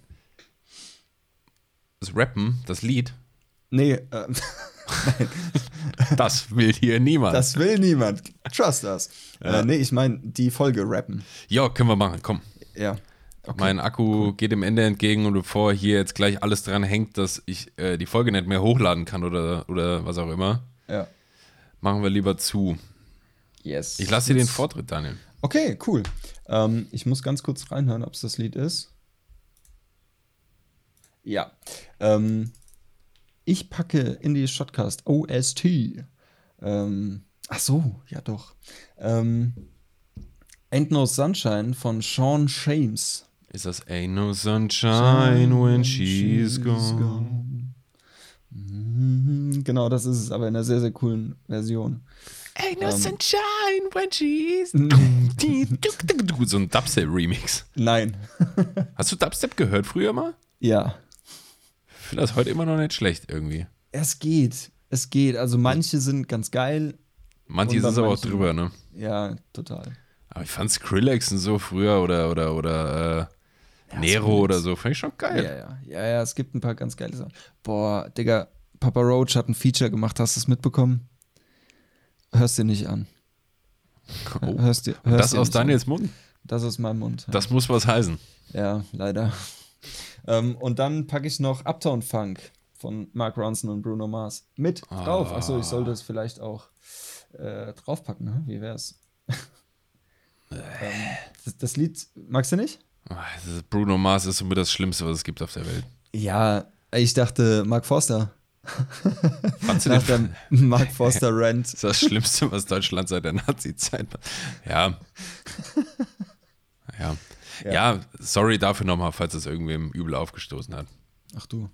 A: das Rappen, das Lied,
B: Nee, äh, <laughs>
A: das will hier niemand.
B: das will niemand. Trust us. Äh, nee, ich meine, die Folge rappen.
A: ja, können wir machen, komm.
B: Ja.
A: mein Akku geht dem Ende entgegen und bevor hier jetzt gleich alles dran hängt, dass ich äh, die Folge nicht mehr hochladen kann oder, oder was auch immer,
B: Ja.
A: machen wir lieber zu.
B: Yes.
A: Ich lasse dir den Vortritt, Daniel.
B: Okay, cool. Ähm, ich muss ganz kurz reinhören, ob es das Lied ist. Ja. Ähm, ich packe in die Shotcast OST. Ähm, ach so, ja doch. Ähm, Ain't No Sunshine von Sean Shames.
A: Ist das Ain't no sunshine when she's gone?
B: Mhm, Genau, das ist es, aber in einer sehr, sehr coolen Version.
A: No
B: Ähm.
A: sunshine when she's <laughs> So ein Dubstep-Remix.
B: Nein. <laughs>
A: Hast du Dubstep gehört früher mal?
B: ja.
A: Ich finde das heute immer noch nicht schlecht irgendwie.
B: Es geht. Es geht. Also manche sind ganz geil.
A: Manche sind aber auch drüber, ne?
B: Ja, total.
A: Aber ich fand Skrillex und so früher oder oder oder äh, Nero oder so, fand ich schon geil.
B: Ja, ja, ja, ja, es gibt ein paar ganz geile Sachen. Boah, Digga, Papa Roach hat ein Feature gemacht, hast du es mitbekommen? Hörst dir nicht an.
A: Oh.
B: Hörst dir, hörst
A: Das
B: dir
A: aus Daniels
B: An.
A: Mund.
B: Das aus meinem Mund. Ja,
A: Das muss was heißen.
B: ja leider. ähm, und dann packe ich noch Uptown Funk von Mark Ronson und Bruno Mars mit drauf. Achso, ich sollte es vielleicht auch äh, draufpacken, ne? Wie wär's? ähm, das, das Lied, magst du nicht?
A: Ah, Bruno Mars ist somit das Schlimmste, was es gibt auf der Welt.
B: Ja, ich dachte Mark Forster. <laughs>
A: Fandst
B: Nach dem Mark <laughs> Forster Rant.
A: das ist das Schlimmste, was Deutschland seit der Nazi-Zeit macht. <laughs> Ja. ja. Ja, sorry dafür nochmal, falls es irgendwem übel aufgestoßen hat.
B: Ach du,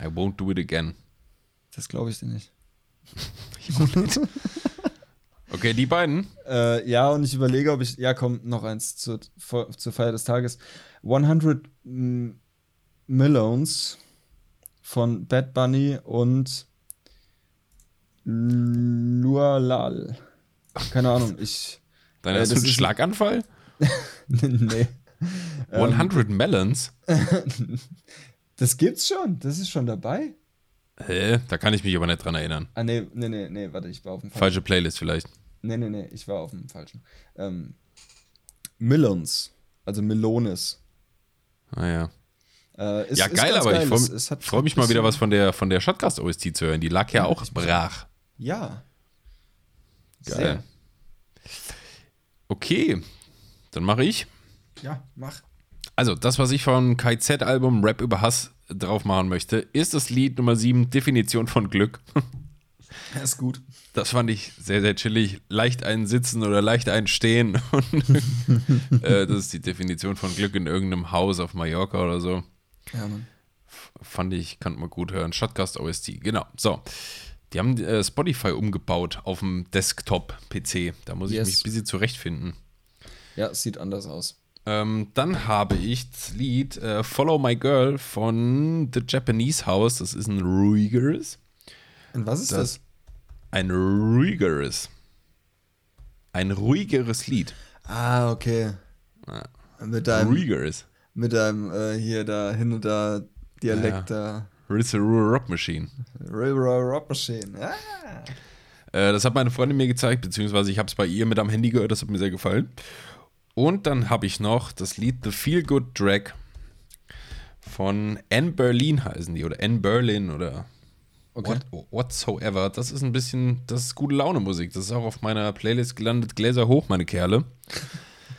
A: I won't do it again.
B: das glaube ich dir nicht.
A: Okay, die beiden.
B: Äh, ja, und ich überlege, ob ich. Ja, komm, noch eins zur, zur Feier des Tages. 100 M- Melons von Bad Bunny und Lualal. Keine Ahnung, ich.
A: Dann
B: Äh,
A: hast du
B: das
A: einen Schlaganfall? <laughs>
B: nee. <laughs>
A: 100 Melons? <laughs>
B: Das gibt's schon, das ist schon dabei.
A: Hä? Da kann ich mich aber nicht dran erinnern.
B: Ah, nee, nee, nee, nee, warte, ich war auf dem falschen.
A: Falsche Playlist vielleicht.
B: Nee, nee, nee, ich war auf dem falschen. Ähm, Melons, also Melones.
A: Ah ja.
B: Äh, ist,
A: ja, geil, aber ich
B: geil.
A: freue
B: es hat
A: freu mich mal wieder was von der, von der Shotcast OST zu hören. Die lag ja auch brach.
B: Ja.
A: Geil. Okay, dann mache ich.
B: Sehr. Ja, mach.
A: Also, das, was ich vom KZ-Album Rap über Hass drauf machen möchte, ist das Lied Nummer 7, Definition von Glück.
B: Ja, <laughs> ist gut.
A: Das fand ich sehr, sehr chillig. Leicht ein Sitzen oder leicht ein Stehen. <laughs> Und, äh, das ist die Definition von Glück in irgendeinem Haus auf Mallorca oder so.
B: Ja, Mann.
A: Fand ich, kann man gut hören. Shotcast OST, genau. So. Die haben äh, Spotify umgebaut auf dem Desktop-PC. Da muss
B: Yes.
A: ich mich ein bisschen zurechtfinden.
B: Ja, es sieht anders aus.
A: Ähm, dann habe ich das Lied äh, Follow My Girl von The Japanese House. Das ist ein ruhigeres.
B: Und was ist
A: Das-
B: das?
A: Ein ruhigeres. Ein ruhigeres Lied.
B: Ah, okay. Mit deinem,
A: Ruhigeres.
B: Mit deinem äh, hier da hin und da Dialekt da.
A: It's a Ruhr Rock Machine.
B: River Rock Machine. Ah.
A: Äh, das hat meine Freundin mir gezeigt, beziehungsweise ich habe es bei ihr mit am Handy gehört, das hat mir sehr gefallen. Und dann habe ich noch das Lied The Feel Good Drag von Anne Berlin heißen die oder Anne Berlin oder
B: Okay.
A: what, whatsoever. Das ist ein bisschen, das ist gute Laune Musik. Das ist auch auf meiner Playlist gelandet. Gläser hoch, meine Kerle.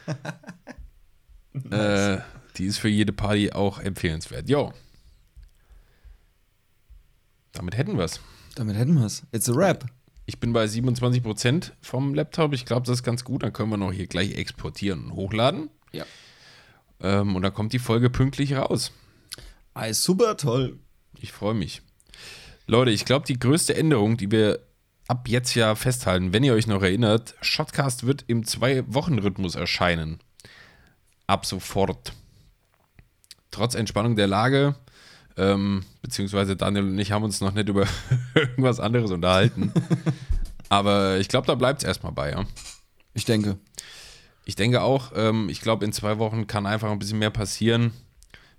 A: <laughs> äh, die ist für jede Party auch empfehlenswert. Jo. Damit hätten wir es.
B: Damit hätten wir es. It's a rap.
A: Ich bin bei 27% vom Laptop. Ich glaube, das ist ganz gut. Dann können wir noch hier gleich exportieren und hochladen.
B: Ja.
A: Ähm, und dann kommt die Folge pünktlich raus.
B: Ah, ist super toll.
A: Ich freue mich. Leute, ich glaube, die größte Änderung, die wir ab jetzt ja festhalten, wenn ihr euch noch erinnert, Shotcast wird im Zwei-Wochen-Rhythmus erscheinen. Ab sofort. Trotz Entspannung der Lage, ähm, beziehungsweise Daniel und ich haben uns noch nicht über <laughs> irgendwas anderes unterhalten. <laughs> Aber ich glaube, da bleibt es erstmal bei, ja.
B: Ich denke.
A: Ich denke auch, ähm, ich glaube, in zwei Wochen kann einfach ein bisschen mehr passieren.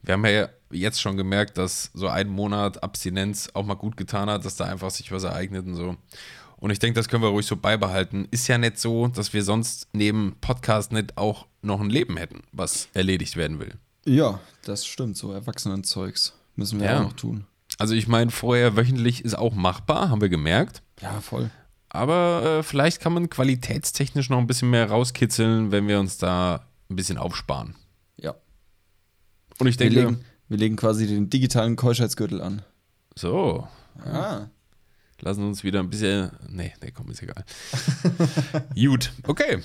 A: Wir haben ja jetzt schon gemerkt, dass so ein Monat Abstinenz auch mal gut getan hat, dass da einfach sich was ereignet und so. Und ich denke, das können wir ruhig so beibehalten. Ist ja nicht so, dass wir sonst neben Podcast nicht auch noch ein Leben hätten, was erledigt werden will.
B: Ja, das stimmt. So Erwachsenenzeugs müssen wir
A: Ja.
B: auch noch tun.
A: Also ich meine, vorher wöchentlich ist auch machbar, haben wir gemerkt.
B: Ja, voll.
A: Aber äh, vielleicht kann man qualitätstechnisch noch ein bisschen mehr rauskitzeln, wenn wir uns da ein bisschen aufsparen.
B: Ja.
A: Und ich
B: Wir
A: denke,
B: legen, wir legen quasi den digitalen Keuschheitsgürtel an.
A: so,
B: Ah.
A: lassen uns wieder ein bisschen. Nee, nee, komm, ist egal. <laughs> Gut, okay.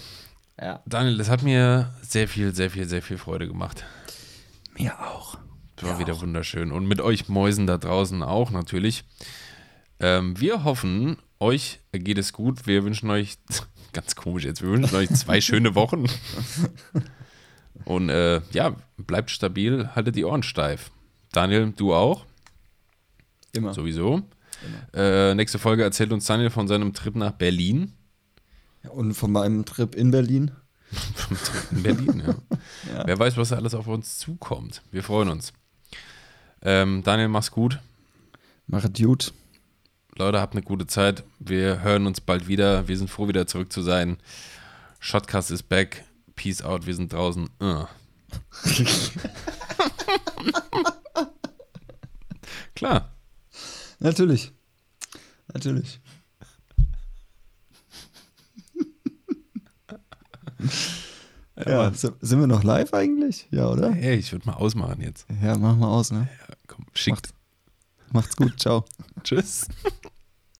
B: Ja.
A: Daniel, das hat mir sehr viel, sehr viel, sehr viel Freude gemacht.
B: Mir auch.
A: Das war wieder wunderschön. Und mit euch Mäusen da draußen auch natürlich. Ähm, wir hoffen, euch geht es gut. Wir wünschen euch, <laughs> ganz komisch jetzt, wir wünschen euch zwei <laughs> schöne Wochen. Und äh, ja, bleibt stabil, haltet die Ohren steif. Daniel, du auch?
B: Immer.
A: Sowieso. Äh, nächste Folge erzählt uns Daniel von seinem Trip nach Berlin.
B: Und von meinem Trip in Berlin.
A: In Berlin, <laughs> ja. Wer weiß, was da alles auf uns zukommt. Wir freuen uns. Ähm, Daniel, mach's gut.
B: Machet gut.
A: Leute, habt eine gute Zeit. Wir hören uns bald wieder. Wir sind froh, wieder zurück zu sein. Shotcast ist back. Peace out. Wir sind draußen. Uh. <laughs> Klar.
B: Natürlich. Natürlich. Ja, sind wir noch live eigentlich? Ja, oder?
A: Hey, ich würde mal ausmachen jetzt.
B: Ja, mach mal aus, ne?
A: Ja, komm, schickt.
B: Macht's, macht's gut, ciao.
A: Tschüss.